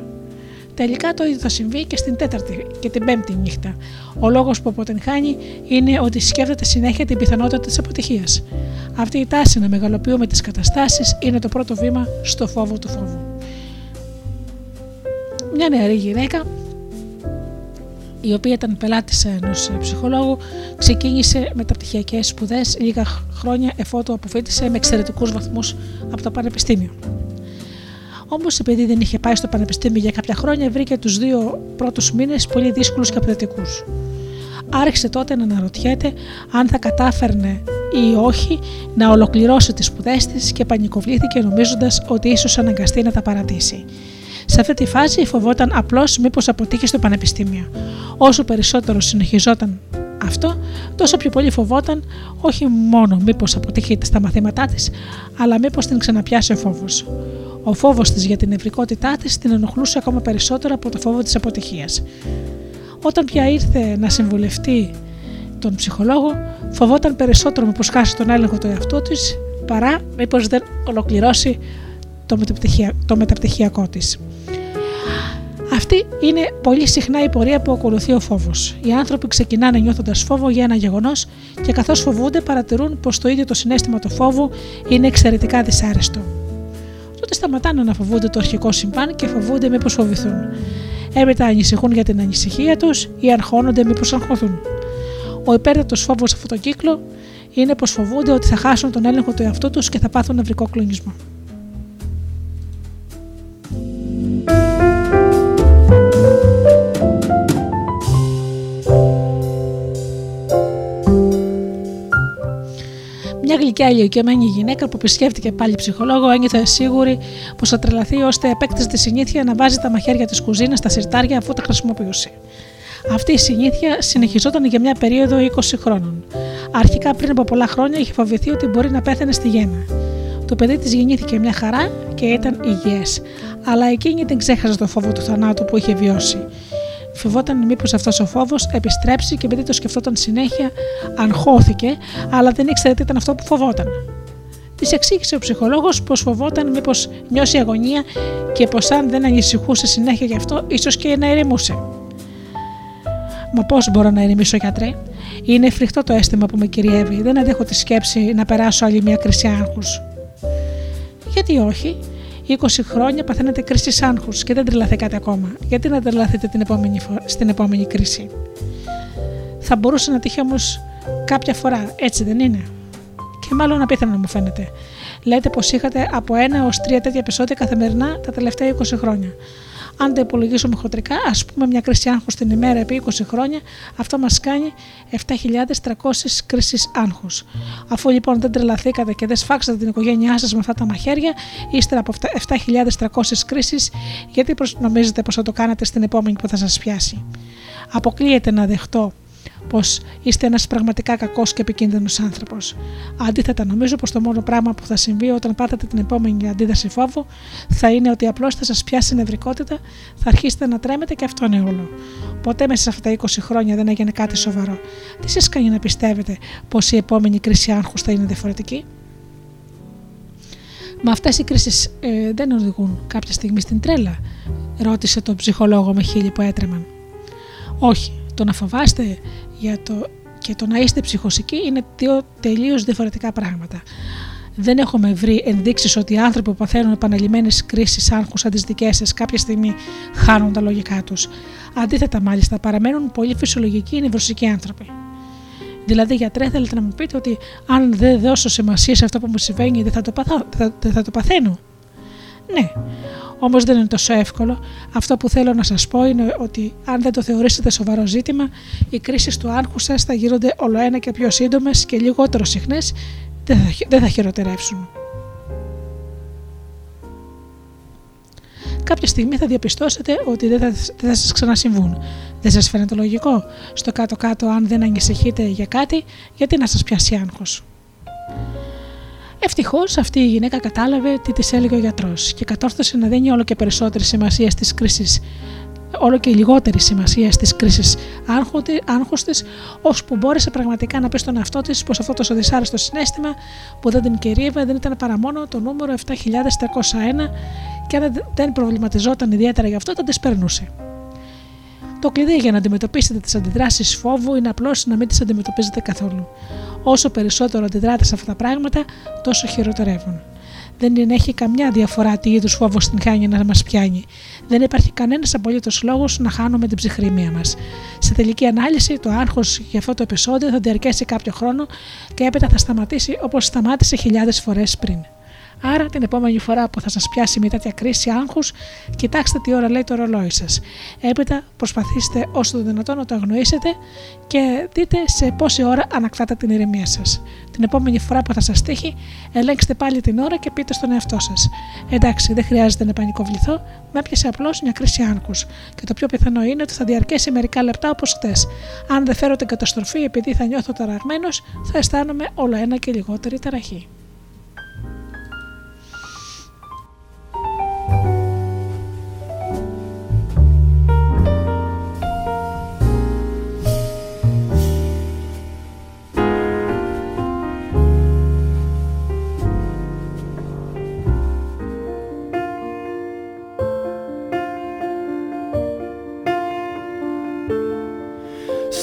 Τελικά το ίδιο θα συμβεί και στην τέταρτη και την πέμπτη νύχτα. Ο λόγος που αποτυγχάνει είναι ότι σκέφτεται συνέχεια την πιθανότητα της αποτυχίας. Αυτή η τάση να μεγαλοποιούμε τις καταστάσεις είναι το πρώτο βήμα στο φόβο του φόβου. Μια νεαρή γυναίκα η οποία ήταν πελάτησα ενός ψυχολόγου, ξεκίνησε μεταπτυχιακέ σπουδές λίγα χρόνια εφότου αποφύτησε με εξαιρετικούς βαθμούς από το Πανεπιστήμιο. Όμως, επειδή δεν είχε πάει στο Πανεπιστήμιο για κάποια χρόνια, βρήκε τους δύο πρώτους μήνες πολύ δύσκολους και απαιτητικούς. Άρχισε τότε να αναρωτιέται αν θα κατάφερνε ή όχι να ολοκληρώσει τις σπουδές της και πανικοβλήθηκε νομίζοντας ότι ίσως αναγκαστεί να τα παρατήσει. Σε αυτή τη φάση φοβόταν απλώς μήπως αποτύχει στο πανεπιστήμιο. Όσο περισσότερο συνεχιζόταν αυτό, τόσο πιο πολύ φοβόταν όχι μόνο μήπως αποτύχει στα μαθήματά της, αλλά μήπως την ξαναπιάσει ο φόβος. Ο φόβος της για την ευρικότητά της την ενοχλούσε ακόμα περισσότερο από το φόβο της αποτυχίας. Όταν πια ήρθε να συμβουλευτεί τον ψυχολόγο, φοβόταν περισσότερο μήπως χάσει τον έλεγχο του εαυτού της παρά μήπως δεν ολοκληρώσει το μεταπτυχιακό της. Αυτή είναι πολύ συχνά η πορεία που ακολουθεί ο φόβος. Οι άνθρωποι ξεκινάνε νιώθοντας φόβο για ένα γεγονός και καθώς φοβούνται, παρατηρούν πως το ίδιο το συνέστημα του φόβου είναι εξαιρετικά δυσάρεστο. Τότε σταματάνε να φοβούνται το αρχικό συμβάν και φοβούνται μήπω φοβηθούν. Έπειτα ανησυχούν για την ανησυχία τους ή αρχώνονται μήπω αγχωθούν. Ο υπέρτατος φόβος σε αυτόν τον κύκλο είναι πως φοβούνται ότι θα χάσουν τον έλεγχο του εαυτού τους και θα πάθουν νευρικό κλονισμό. Μια γλυκιά ηλικιωμένη γυναίκα που επισκέφτηκε πάλι ψυχολόγο ένιωθε σίγουρη πως θα τρελαθεί ώστε επέκτησε της συνήθεια να βάζει τα μαχαίρια της κουζίνας στα σιρτάρια αφού τα χρησιμοποιούσε. Αυτή η συνήθεια συνεχιζόταν για μια περίοδο 20 χρόνων. Αρχικά πριν από πολλά χρόνια είχε φοβηθεί ότι μπορεί να πέθανε στη γέννα. Το παιδί της γεννήθηκε μια χαρά και ήταν υγιές, αλλά εκείνη δεν ξέχασε το φόβο του θανάτου που είχε βιώσει. Φοβόταν μήπως αυτός ο φόβος επιστρέψει και επειδή το σκεφτόταν συνέχεια, αγχώθηκε, αλλά δεν ήξερε τι ήταν αυτό που φοβόταν. Της εξήγησε ο ψυχολόγος πως φοβόταν μήπως νιώσει αγωνία και πως αν δεν ανησυχούσε συνέχεια γι' αυτό, ίσως και να ηρεμούσε. Μα πώς μπορώ να ηρεμήσω, γιατρέ; Είναι φρικτό το αίσθημα που με κυριεύει. Δεν αντέχω τη σκέψη να περάσω άλλη μια κρίση άγχους. Γιατί όχι, 20 χρόνια παθαίνετε κρίση άγχους και δεν τρελαθήκατε ακόμα. Γιατί να τρελαθείτε την επόμενη στην επόμενη κρίση; Θα μπορούσε να τύχει όμως κάποια φορά, έτσι δεν είναι; Και μάλλον απίθανο μου φαίνεται. Λέτε πως είχατε από ένα ω τρία τέτοια επεισόδια καθημερινά τα τελευταία 20 χρόνια. Αν το υπολογίσουμε χοντρικά, ας πούμε μια κρίση άγχου την ημέρα επί 20 χρόνια, αυτό μας κάνει 7.300 κρίσεις άγχους. Αφού λοιπόν δεν τρελαθήκατε και δεν σφάξατε την οικογένειά σας με αυτά τα μαχαίρια, ύστερα από 7.300 κρίσεις, γιατί νομίζετε πως θα το κάνετε στην επόμενη που θα σας πιάσει; Αποκλείεται να δεχτώ πως είστε ένας πραγματικά κακός και επικίνδυνος άνθρωπος. Αντίθετα, νομίζω πως το μόνο πράγμα που θα συμβεί όταν πάθετε την επόμενη αντίδραση φόβου θα είναι ότι απλώς θα σας πιάσει νευρικότητα, θα αρχίσετε να τρέμετε και αυτό είναι όλο. Ποτέ μέσα σε αυτά τα 20 χρόνια δεν έγινε κάτι σοβαρό. Τι σας κάνει να πιστεύετε πως η επόμενη κρίση άγχους θα είναι διαφορετική; Μα αυτές οι κρίσεις ε, δεν οδηγούν κάποια στιγμή στην τρέλα, ρώτησε τον ψυχολόγο με χείλη που έτρεμαν. Όχι, το να φοβάστε για το, και το να είστε ψυχοσικοί είναι δύο τελείως διαφορετικά πράγματα. Δεν έχουμε βρει ενδείξεις ότι οι άνθρωποι που παθαίνουν επαναλημμένε κρίσεις άγχου σαν τι δικέ σα κάποια στιγμή χάνουν τα λογικά τους. Αντίθετα, μάλιστα, παραμένουν πολύ φυσιολογικοί νευρωσικοί άνθρωποι. Δηλαδή, γιατρέ, θέλετε να μου πείτε ότι αν δεν δώσω σημασία σε αυτό που μου συμβαίνει, δεν θα το, παθώ, δεν θα το παθαίνω; Ναι, Όμως δεν είναι τόσο εύκολο. Αυτό που θέλω να σας πω είναι ότι αν δεν το θεωρήσετε σοβαρό ζήτημα, οι κρίσεις του άγχου σας θα γίνονται όλο ένα και πιο σύντομες και λιγότερο συχνές, δεν θα χειροτερεύσουν. Κάποια στιγμή θα διαπιστώσετε ότι δεν θα, δεν θα σας ξανασυμβούν. Δεν σας φαίνεται λογικό; Στο κάτω-κάτω αν δεν ανησυχείτε για κάτι, γιατί να σας πιάσει άγχος; Ευτυχώς αυτή η γυναίκα κατάλαβε τι της έλεγε ο γιατρός και κατόρθωσε να δίνει όλο και περισσότερη σημασία στις κρίσεις όλο και λιγότερη σημασία στις κρίσεις άγχου τη, ώσπου μπόρεσε πραγματικά να πει στον εαυτό της πως αυτό το δυσάρεστο συνέστημα που δεν την κυρίευε δεν ήταν παρά μόνο το νούμερο 7301 και αν δεν προβληματιζόταν ιδιαίτερα γι' αυτό, θα τι περνούσε. Το κλειδί για να αντιμετωπίσετε τις αντιδράσεις φόβου είναι απλώς να μην τις αντιμετωπίζετε καθόλου. Όσο περισσότερο αντιδράτες σε αυτά τα πράγματα, τόσο χειροτερεύουν. Δεν έχει καμιά διαφορά τι είδους φόβος την κάνει να μας πιάνει. Δεν υπάρχει κανένας απολύτως λόγος να χάνουμε την ψυχραιμία μας. Σε τελική ανάλυση, το άγχος για αυτό το επεισόδιο θα διαρκέσει κάποιο χρόνο και έπειτα θα σταματήσει όπως σταμάτησε χιλιάδες φορές πριν. Άρα την επόμενη φορά που θα σας πιάσει μια τέτοια κρίση άγχους, κοιτάξτε τι ώρα λέει το ρολόι σας. Έπειτα προσπαθήστε όσο το δυνατόν να το αγνοήσετε και δείτε σε πόση ώρα ανακτάτε την ηρεμία σας. Την επόμενη φορά που θα σας τύχει, ελέγξτε πάλι την ώρα και πείτε στον εαυτό σας. Εντάξει, δεν χρειάζεται να πανικοβληθώ, με έπιασε απλώς μια κρίση άγχους. Και το πιο πιθανό είναι ότι θα διαρκέσει μερικά λεπτά όπως χτες. Αν δεν φέρω την καταστροφή επειδή θα νιώθω ταραγμένος, θα αισθάνομαι όλο ένα και λιγότερη ταραχή.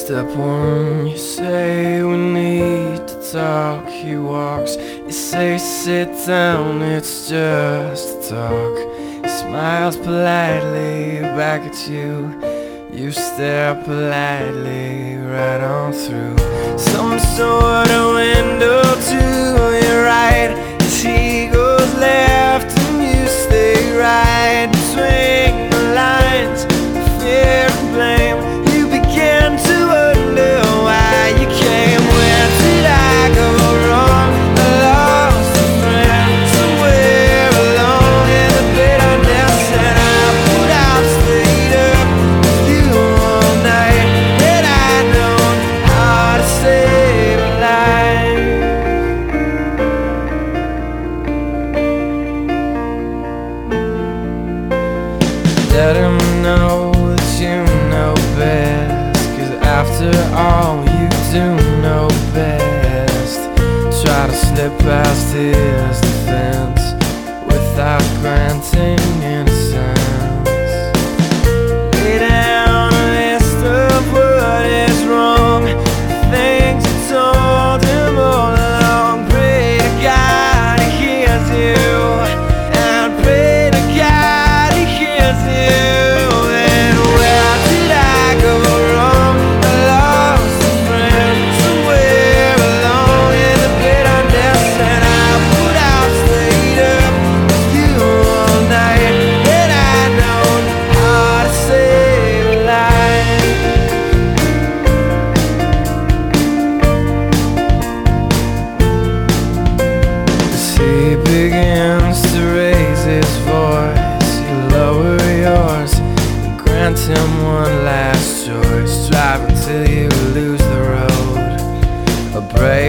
Step one, you say we need to talk. He walks, you say sit down, it's just talk. He smiles politely back at you. You stare politely right on through some sort of window to your right. As he goes left and you stay right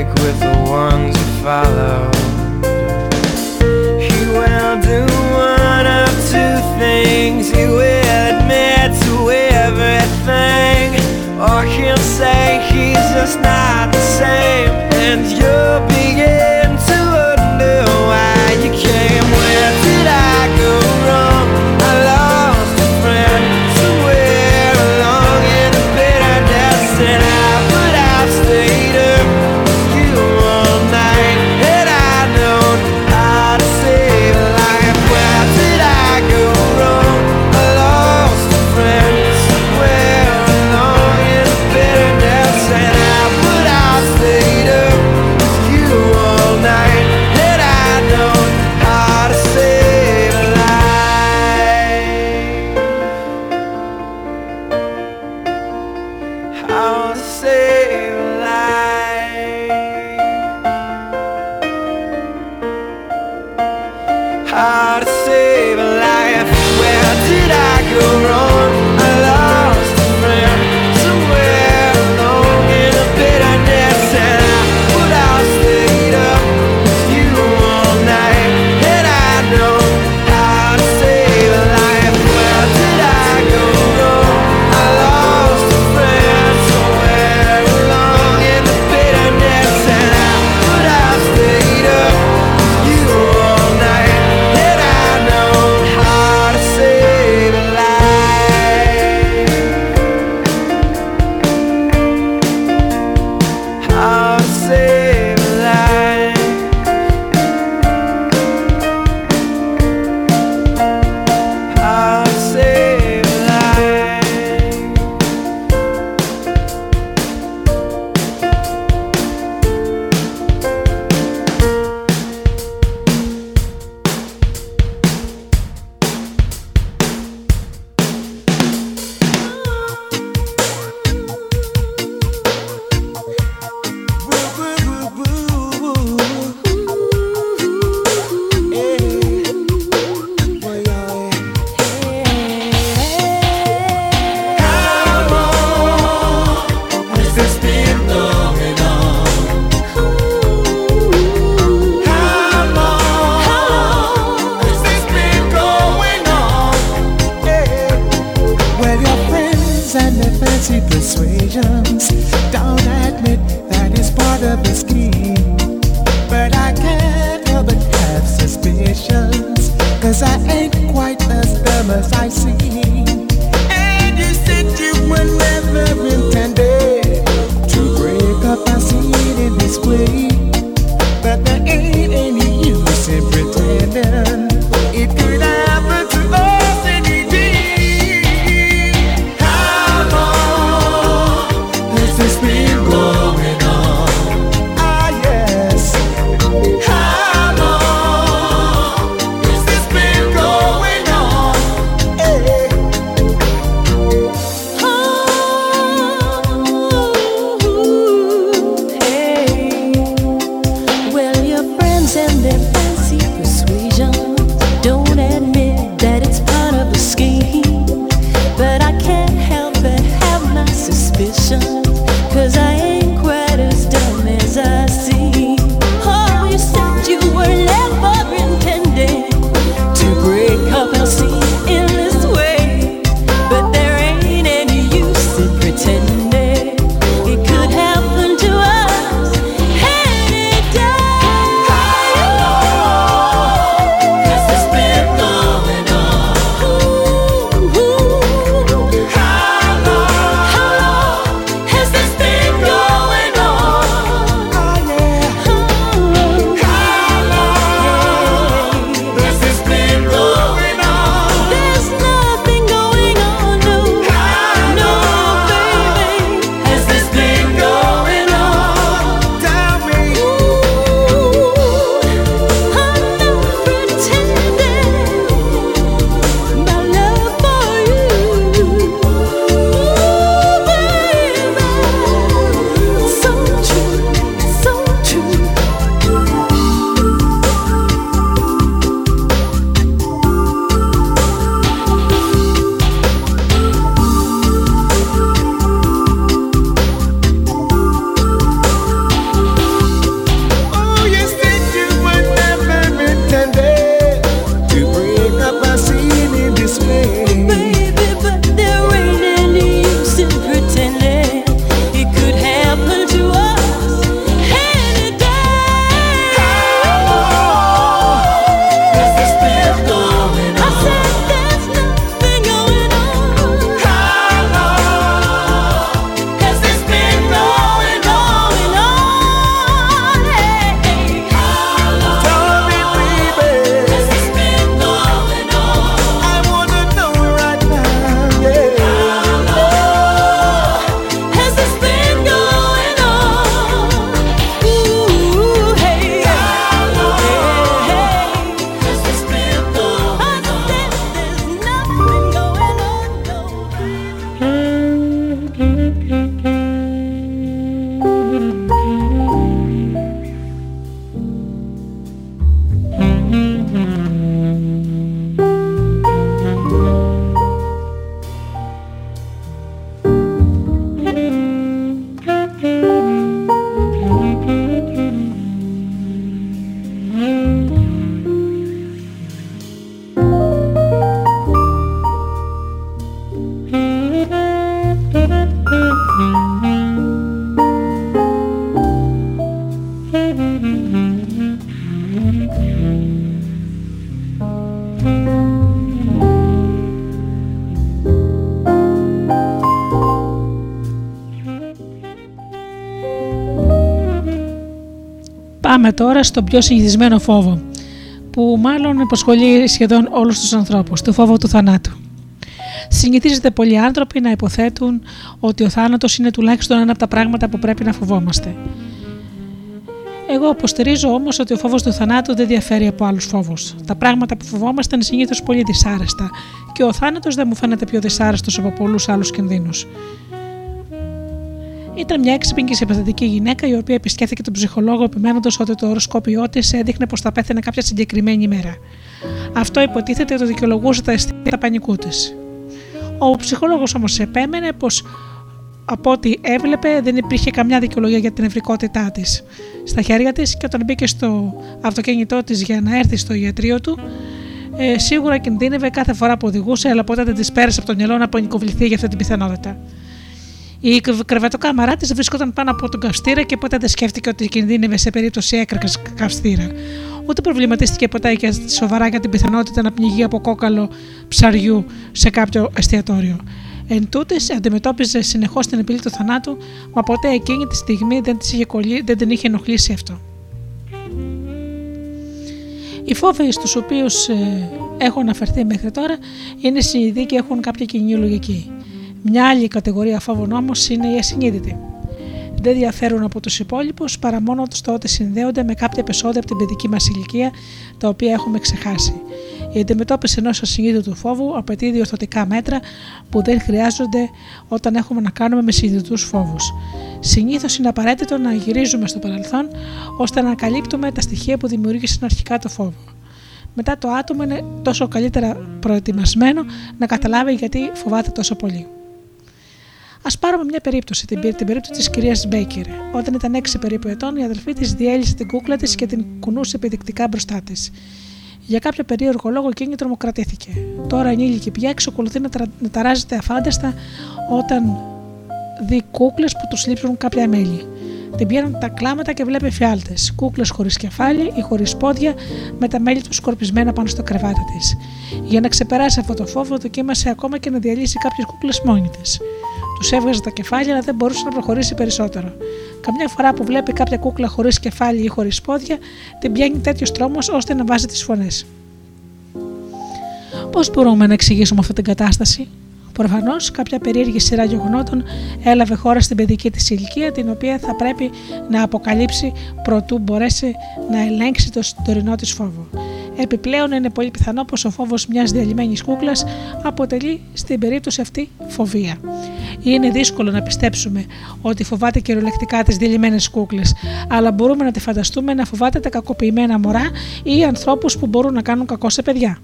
with the ones you follow. Πάμε τώρα στο πιο συνηθισμένο φόβο, που μάλλον απασχολεί σχεδόν όλους τους ανθρώπους, το φόβο του θανάτου. Συνηθίζεται πολλοί άνθρωποι να υποθέτουν ότι ο θάνατος είναι τουλάχιστον ένα από τα πράγματα που πρέπει να φοβόμαστε. Εγώ υποστηρίζω όμως ότι ο φόβος του θανάτου δεν διαφέρει από άλλους φόβους. Τα πράγματα που φοβόμαστε είναι συνήθως πολύ δυσάρεστα και ο θάνατος δεν μου φαίνεται πιο δυσάρεστος από πολλούς άλλους κινδύνους. Ήταν μια έξυπνη και συμπαθητική γυναίκα η οποία επισκέφθηκε τον ψυχολόγο επιμένοντας ότι το οροσκόπιό της έδειχνε πως θα πέθανε κάποια συγκεκριμένη ημέρα. Αυτό υποτίθεται ότι δικαιολογούσε τα αισθήματα πανικού της. Ο ψυχολόγος όμως επέμενε πως από ό,τι έβλεπε δεν υπήρχε καμιά δικαιολογία για την ευρικότητά της στα χέρια της και όταν μπήκε στο αυτοκίνητό της για να έρθει στο ιατρείο του, ε, σίγουρα κινδύνευε κάθε φορά που οδηγούσε, αλλά ποτέ δεν της πέρασε από το μυαλό να πανικοβληθεί για αυτή την πιθανότητα. Η κρεβατοκάμαρά της βρισκόταν πάνω από τον καυστήρα και ποτέ δεν σκέφτηκε ότι κινδύνευε σε περίπτωση έκρακας καυστήρα. Ούτε προβληματίστηκε ποτέ και σοβαρά για την πιθανότητα να πνιγεί από κόκαλο ψαριού σε κάποιο εστιατόριο. Εν τούτης, αντιμετώπιζε συνεχώς την επιλή του θανάτου, μα ποτέ εκείνη τη στιγμή δεν, της είχε κολλεί, δεν την είχε ενοχλήσει αυτό. Οι φόβοι στους οποίους ε, έχω αναφερθεί μέχρι τώρα είναι συνειδητοί και έχουν κάποια κοινή λογική. Μια άλλη κατηγορία φόβων όμω είναι οι ασυνείδητοι. Δεν διαφέρουν από τους υπόλοιπους παρά μόνο στο ότι συνδέονται με κάποια επεισόδια από την παιδική μας ηλικία τα οποία έχουμε ξεχάσει. Η αντιμετώπιση ενός ασυνείδητου φόβου απαιτεί διορθωτικά μέτρα που δεν χρειάζονται όταν έχουμε να κάνουμε με συνειδητούς φόβους. Συνήθως είναι απαραίτητο να γυρίζουμε στο παρελθόν ώστε να ανακαλύπτουμε τα στοιχεία που δημιούργησαν αρχικά το φόβο. Μετά το άτομο είναι τόσο καλύτερα προετοιμασμένο να καταλάβει γιατί φοβάται τόσο πολύ. Α πάρουμε μια περίπτωση, την, την περίπτωση της κυρίας Μπέικερ. Όταν ήταν 6 περίπου ετών, η αδελφή της διέλυσε την κούκλα της και την κουνούσε επιδεικτικά μπροστά της. Για κάποιο περίεργο λόγο εκείνη τρομοκρατήθηκε. Τώρα ενήλικη πια εξακολουθεί να, τρα... να ταράζεται αφάνταστα όταν δει κούκλες που τους λείψουν κάποια μέλη. Την πιάνουν τα κλάματα και βλέπει φιάλτες. Κούκλες χωρίς κεφάλι ή χωρίς πόδια, με τα μέλη τους σκορπισμένα πάνω στο κρεβάτι της. Για να ξεπεράσει αυτό το φόβο, δοκίμασε ακόμα και να διαλύσει κάποιες κούκλες μόνη της. Τους έβγαζε τα κεφάλια, αλλά δεν μπορούσε να προχωρήσει περισσότερο. Καμιά φορά που βλέπει κάποια κούκλα χωρίς κεφάλι ή χωρίς πόδια, την πιάνει τέτοιος τρόμος ώστε να βάζει τις φωνές. Πώς μπορούμε να εξηγήσουμε αυτή την κατάσταση, Προφανώς, κάποια περίεργη σειρά γεγονότων έλαβε χώρα στην παιδική της ηλικία, την οποία θα πρέπει να αποκαλύψει προτού μπορέσει να ελέγξει το τωρινό της φόβο. Επιπλέον, είναι πολύ πιθανό πως ο φόβος μιας διαλυμένης κούκλας αποτελεί στην περίπτωση αυτή φοβία. Είναι δύσκολο να πιστέψουμε ότι φοβάται κυριολεκτικά τις διαλυμένες κούκλες, αλλά μπορούμε να τη φανταστούμε να φοβάται τα κακοποιημένα μωρά ή ανθρώπους που μπορούν να κάνουν κακό σε παιδιά.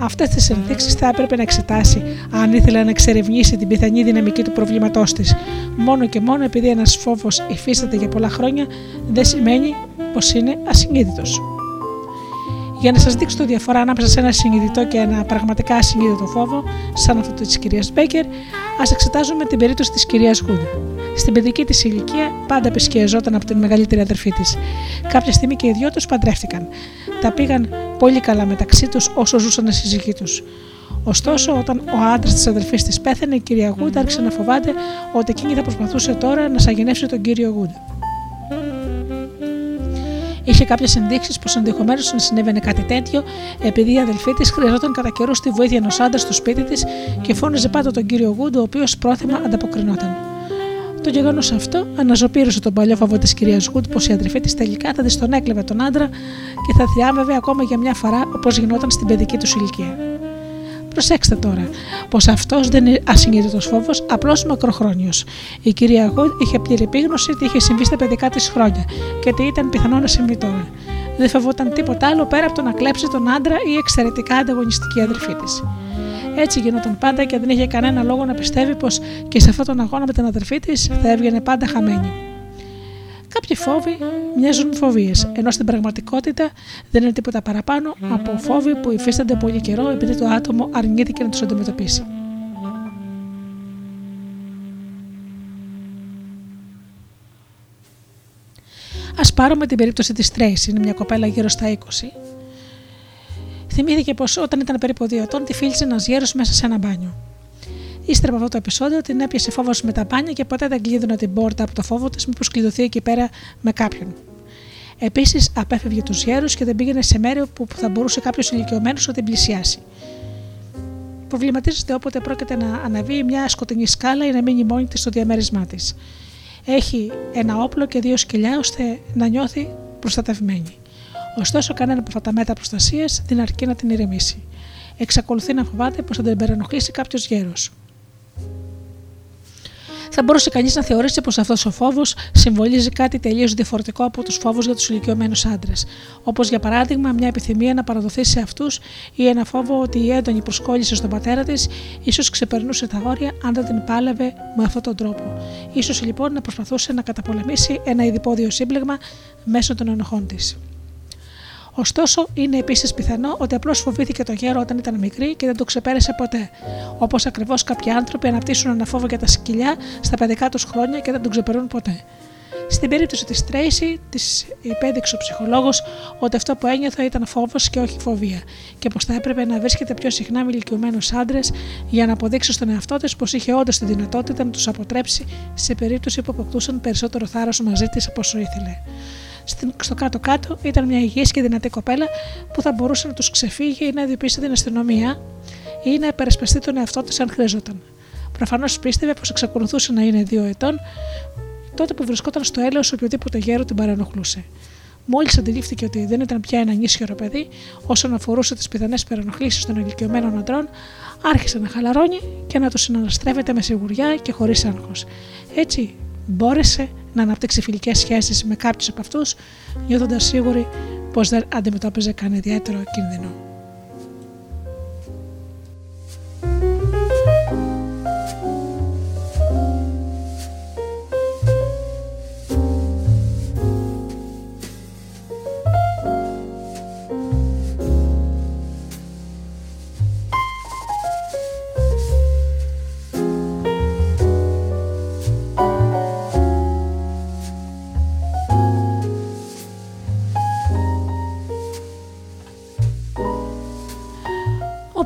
Αυτές τις ενδείξεις θα έπρεπε να εξετάσει αν ήθελε να εξερευνήσει την πιθανή δυναμική του προβλήματός της. Μόνο και μόνο επειδή ένας φόβος υφίσταται για πολλά χρόνια, δεν σημαίνει πως είναι ασυνείδητος. Για να σας δείξω τη διαφορά ανάμεσα σε ένα συνειδητό και ένα πραγματικά ασυνείδητο φόβο, σαν αυτό της κυρίας Μπέκερ, ας εξετάζουμε την περίπτωση της κυρίας Γούντα. Στην παιδική της ηλικία πάντα επισκιαζόταν από την μεγαλύτερη αδερφή της. Κάποια στιγμή και οι δυο τους παντρεύτηκαν. Τα πήγαν πολύ καλά μεταξύ τους όσο ζούσαν οι σύζυγοί τους. Ωστόσο, όταν ο άντρας της αδερφής της πέθανε, η κυρία Γούντα άρχισε να φοβάται ότι εκείνη θα προσπαθούσε τώρα να σαγενεύσει τον κύριο Γούντα. Είχε κάποιες ενδείξεις πως ενδεχομένως να συνέβαινε κάτι τέτοιο, επειδή η αδελφή της χρειαζόταν κατά καιρού τη βοήθεια ενός άντρα στο σπίτι της και φώναζε πάντα τον κύριο Γούντο, ο οποίος πρόθυμα ανταποκρινόταν. Το γεγονός αυτό αναζωπήρωσε τον παλιό φόβο της κυρίας Γουντ πως η αδερφή της τελικά θα της τον έκλεβε τον άντρα και θα θριάμβευε ακόμα για μια φορά όπως γινόταν στην παιδική του ηλικία. Προσέξτε τώρα, πως αυτός δεν είναι ασυνείδητο φόβος, απλώς μακροχρόνιος. Η κυρία Γουντ είχε πλήρη επίγνωση τι είχε συμβεί στα παιδικά της χρόνια και τι ήταν πιθανό να συμβεί τώρα. Δεν φοβόταν τίποτα άλλο πέρα από το να κλέψει τον άντρα ή εξαιρετικά ανταγωνιστική αδερφή της. Έτσι γινόταν πάντα και δεν είχε κανένα λόγο να πιστεύει πως και σε αυτόν τον αγώνα με την αδερφή της θα έβγαινε πάντα χαμένη. Κάποιοι φόβοι μοιάζουν φοβίες, ενώ στην πραγματικότητα δεν είναι τίποτα παραπάνω από φόβοι που υφίστανται πολύ καιρό επειδή το άτομο αρνήθηκε να τους αντιμετωπίσει. Α πάρουμε την περίπτωση της Τρέση, είναι μια κοπέλα γύρω στα 20, Θυμήθηκε πως όταν ήταν περίπου δύο ετών τη φίλησε ένας γέρος μέσα σε ένα μπάνιο. Ύστερα από αυτό το επεισόδιο την έπιασε φόβος με τα μπάνια και ποτέ δεν κλείδωνε την πόρτα από το φόβο της, μήπως κλειδωθεί εκεί πέρα με κάποιον. Επίσης, απέφευγε τους γέρους και δεν πήγαινε σε μέρη που θα μπορούσε κάποιος ηλικιωμένος να την πλησιάσει. Προβληματίζεται όποτε πρόκειται να αναβεί μια σκοτεινή σκάλα ή να μείνει μόνη της στο διαμέρισμά της. Έχει ένα όπλο και δύο σκυλιά ώστε να νιώθει προστατευμένη. Ωστόσο, κανένα από αυτά τα μέτρα προστασίας δεν αρκεί να την ηρεμήσει. Εξακολουθεί να φοβάται πως θα την περανοχλήσει κάποιος γέρος θα μπορούσε κανείς να θεωρήσει πως αυτός ο φόβος συμβολίζει κάτι τελείως διαφορετικό από τους φόβους για τους ηλικιωμένους άντρες. Όπως για παράδειγμα μια επιθυμία να παραδοθεί σε αυτούς ή ένα φόβο ότι η έντονη προσκόλληση στον πατέρα της ίσως ξεπερνούσε τα όρια αν δεν την πάλευε με αυτόν τον τρόπο. σω λοιπόν να προσπαθούσε να καταπολεμήσει ένα ειδipόδιο σύμπλεγμα μέσω των ενοχών της. Ωστόσο, είναι επίσης πιθανό ότι απλώς φοβήθηκε το γέρο όταν ήταν μικρή και δεν το ξεπέρασε ποτέ. Όπως ακριβώς κάποιοι άνθρωποι αναπτύσσουν ένα φόβο για τα σκυλιά στα παιδικά τους χρόνια και δεν τον ξεπερνούν ποτέ. Στην περίπτωση της Τρέισι, της υπέδειξε ο ψυχολόγος ότι αυτό που ένιωθε ήταν φόβος και όχι φοβία, και πως θα έπρεπε να βρίσκεται πιο συχνά με ηλικιωμένους άντρες για να αποδείξει στον εαυτό της πως είχε όντως τη δυνατότητα να τους αποτρέψει σε περίπτωση που αποκτούσαν περισσότερο θάρρος μαζί της από όσο ήθελε στο κάτω-κάτω ήταν μια υγιής και δυνατή κοπέλα που θα μπορούσε να τους ξεφύγει ή να ειδοποιήσει την αστυνομία ή να υπερασπιστεί τον εαυτό της αν χρειαζόταν. Προφανώς πίστευε πως εξακολουθούσε να είναι δύο ετών τότε που βρισκόταν στο έλεος οποιοδήποτε γέρο την παρενοχλούσε. Μόλις αντιλήφθηκε ότι δεν ήταν πια ένα νύσχερο παιδί, όσον αφορούσε τις πιθανές παρενοχλήσεις των ηλικιωμένων αντρών, άρχισε να χαλαρώνει και να του συναναστρέφεται με σιγουριά και χωρίς άγχος. Έτσι μπόρεσε να αναπτύξει φιλικές σχέσεις με κάποιους από αυτούς, νιώθοντας σίγουρη πως δεν αντιμετώπιζε κανένα ιδιαίτερο κίνδυνο.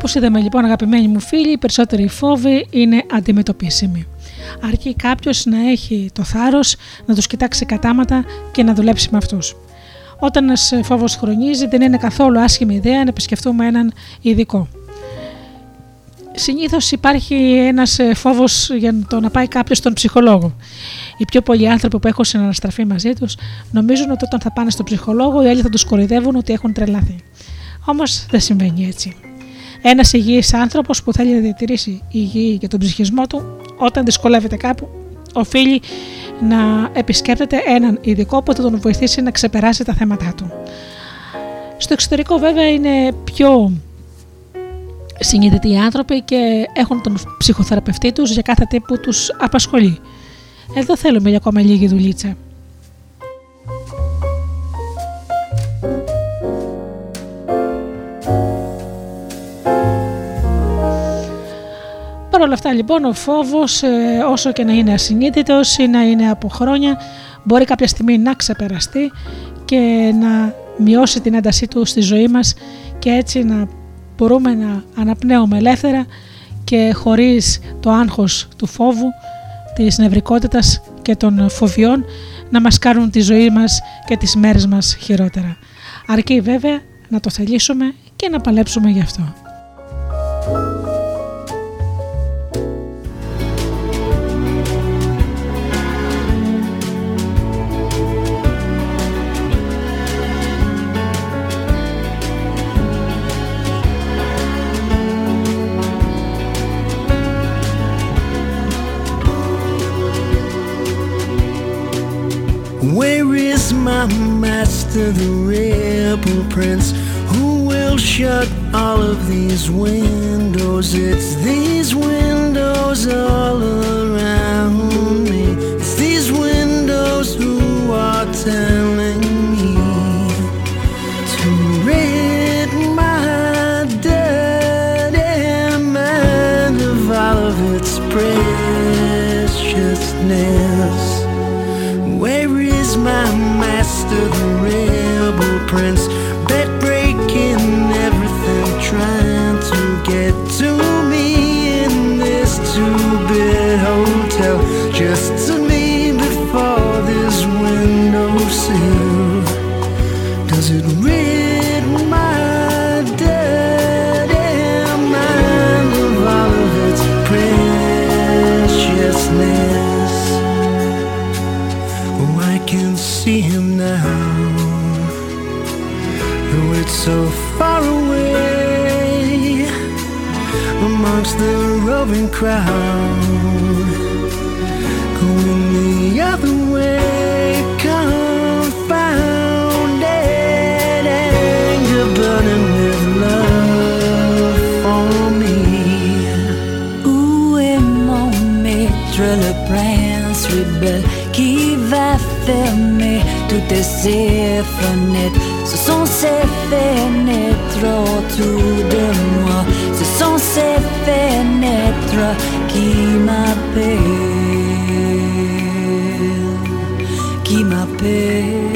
Όπως είδαμε λοιπόν, αγαπημένοι μου φίλοι, οι περισσότεροι φόβοι είναι αντιμετωπίσιμοι. Αρκεί κάποιος να έχει το θάρρος να τους κοιτάξει κατάματα και να δουλέψει με αυτούς. Όταν ένας φόβος χρονίζει, δεν είναι καθόλου άσχημη ιδέα να επισκεφτούμε έναν ειδικό. Συνήθως υπάρχει ένας φόβος για το να πάει κάποιος στον ψυχολόγο. Οι πιο πολλοί άνθρωποι που έχουν συναναστραφεί μαζί τους νομίζουν ότι όταν θα πάνε στον ψυχολόγο, οι άλλοι θα τους κορυδεύουν ότι έχουν τρελαθεί. Όμως δεν συμβαίνει έτσι. Ένας υγιής άνθρωπος που θέλει να διατηρήσει υγιή για τον ψυχισμό του, όταν δυσκολεύεται κάπου, οφείλει να επισκέπτεται έναν ειδικό που θα τον βοηθήσει να ξεπεράσει τα θέματα του. Στο εξωτερικό βέβαια είναι πιο συνειδητοί άνθρωποι και έχουν τον ψυχοθεραπευτή τους για κάθε τι που τους απασχολεί. Εδώ θέλουμε για ακόμα λίγη δουλίτσα. Παρ' όλα αυτά λοιπόν ο φόβος ε, όσο και να είναι ασυνείδητος ή να είναι από χρόνια μπορεί κάποια στιγμή να ξεπεραστεί και να μειώσει την έντασή του στη ζωή μας και έτσι να μπορούμε να αναπνέουμε ελεύθερα και χωρίς το άγχος του φόβου, της νευρικότητας και των φοβιών να μας κάνουν τη ζωή μας και τις μέρες μας χειρότερα. Αρκεί βέβαια να το θελήσουμε και να παλέψουμε γι' αυτό. Where is my master, the rebel prince? Who will shut all of these windows? It's these windows all around me. It's these windows who are telling me to rid my dirty mind of all of its preciousness. Crowd. Going the other way, confounded anger burning with love for me. Où est mon maître, le prince rebelle qui va fermer toutes ces fenêtres? Ce sont ces fenêtres autour de moi, ce sont ces fenêtres contra qui m'appelle, qui m'appelle.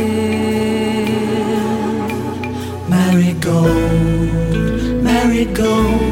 Marigold, Marigold.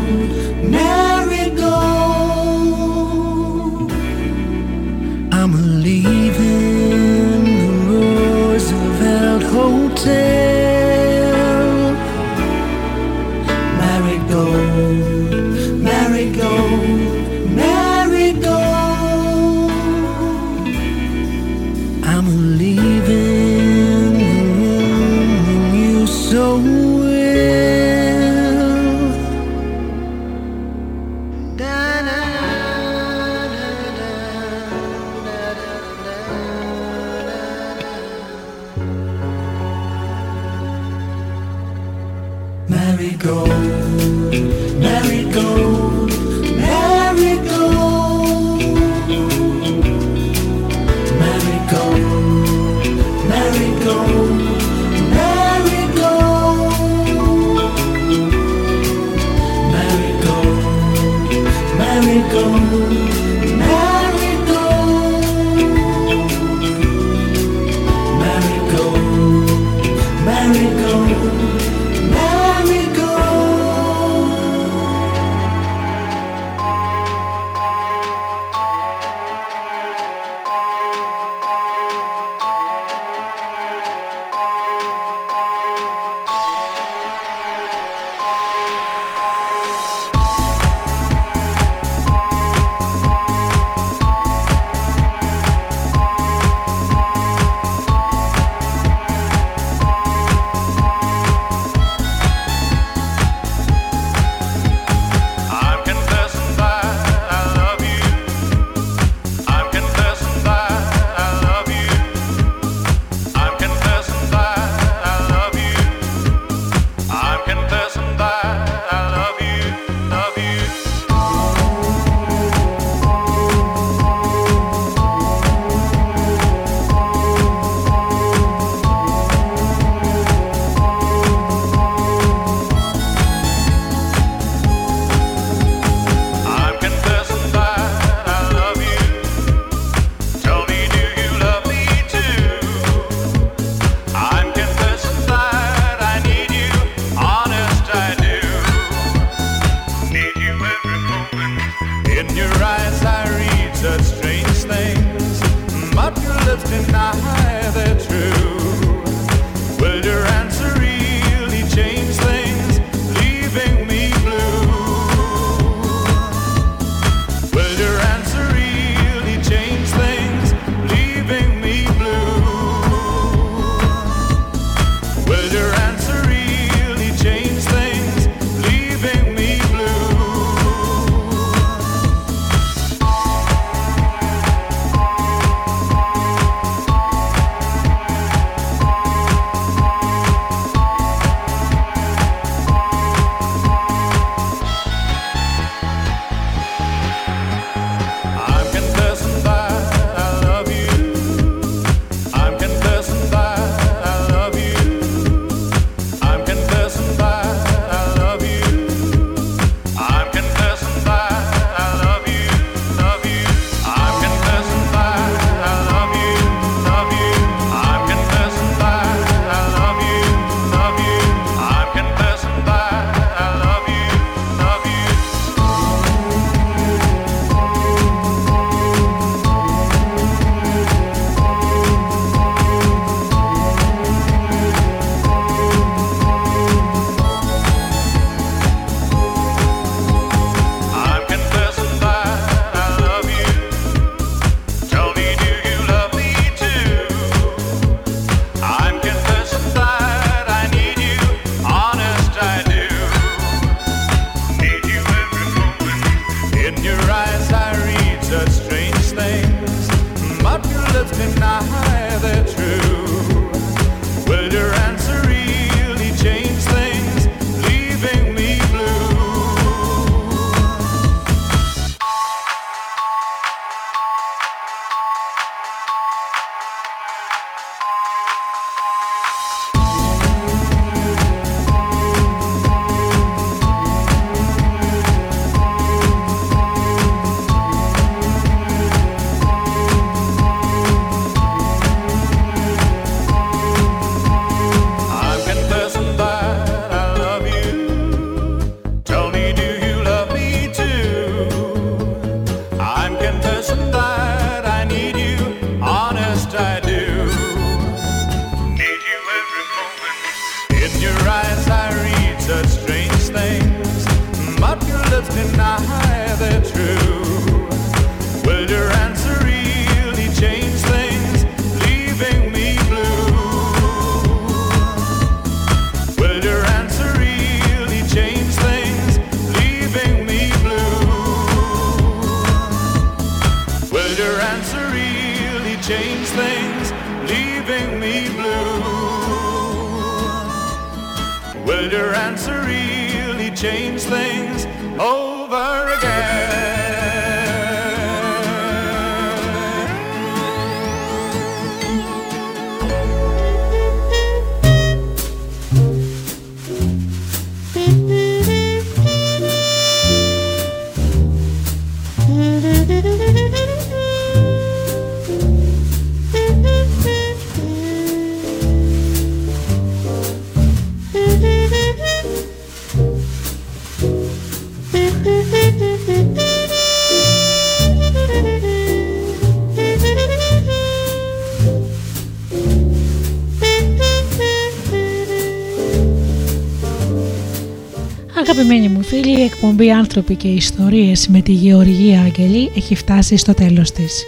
Εκπομπή «Άνθρωποι και ιστορίες» με τη Γεωργία Αγγελή έχει φτάσει στο τέλος της.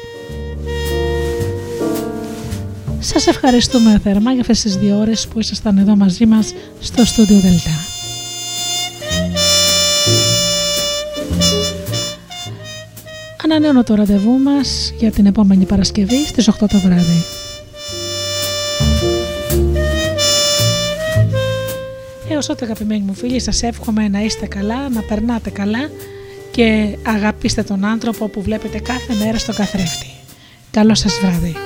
Σας ευχαριστούμε θερμά για αυτές τις δύο ώρες που ήσασταν εδώ μαζί μας στο στούντιο Δελτά. Ανανέωνω το ραντεβού μας για την επόμενη Παρασκευή στις 8 το βράδυ. Έως τότε αγαπημένοι μου φίλοι σας εύχομαι να είστε καλά, να περνάτε καλά και αγαπήστε τον άνθρωπο που βλέπετε κάθε μέρα στο καθρέφτη. Καλό σας βράδυ.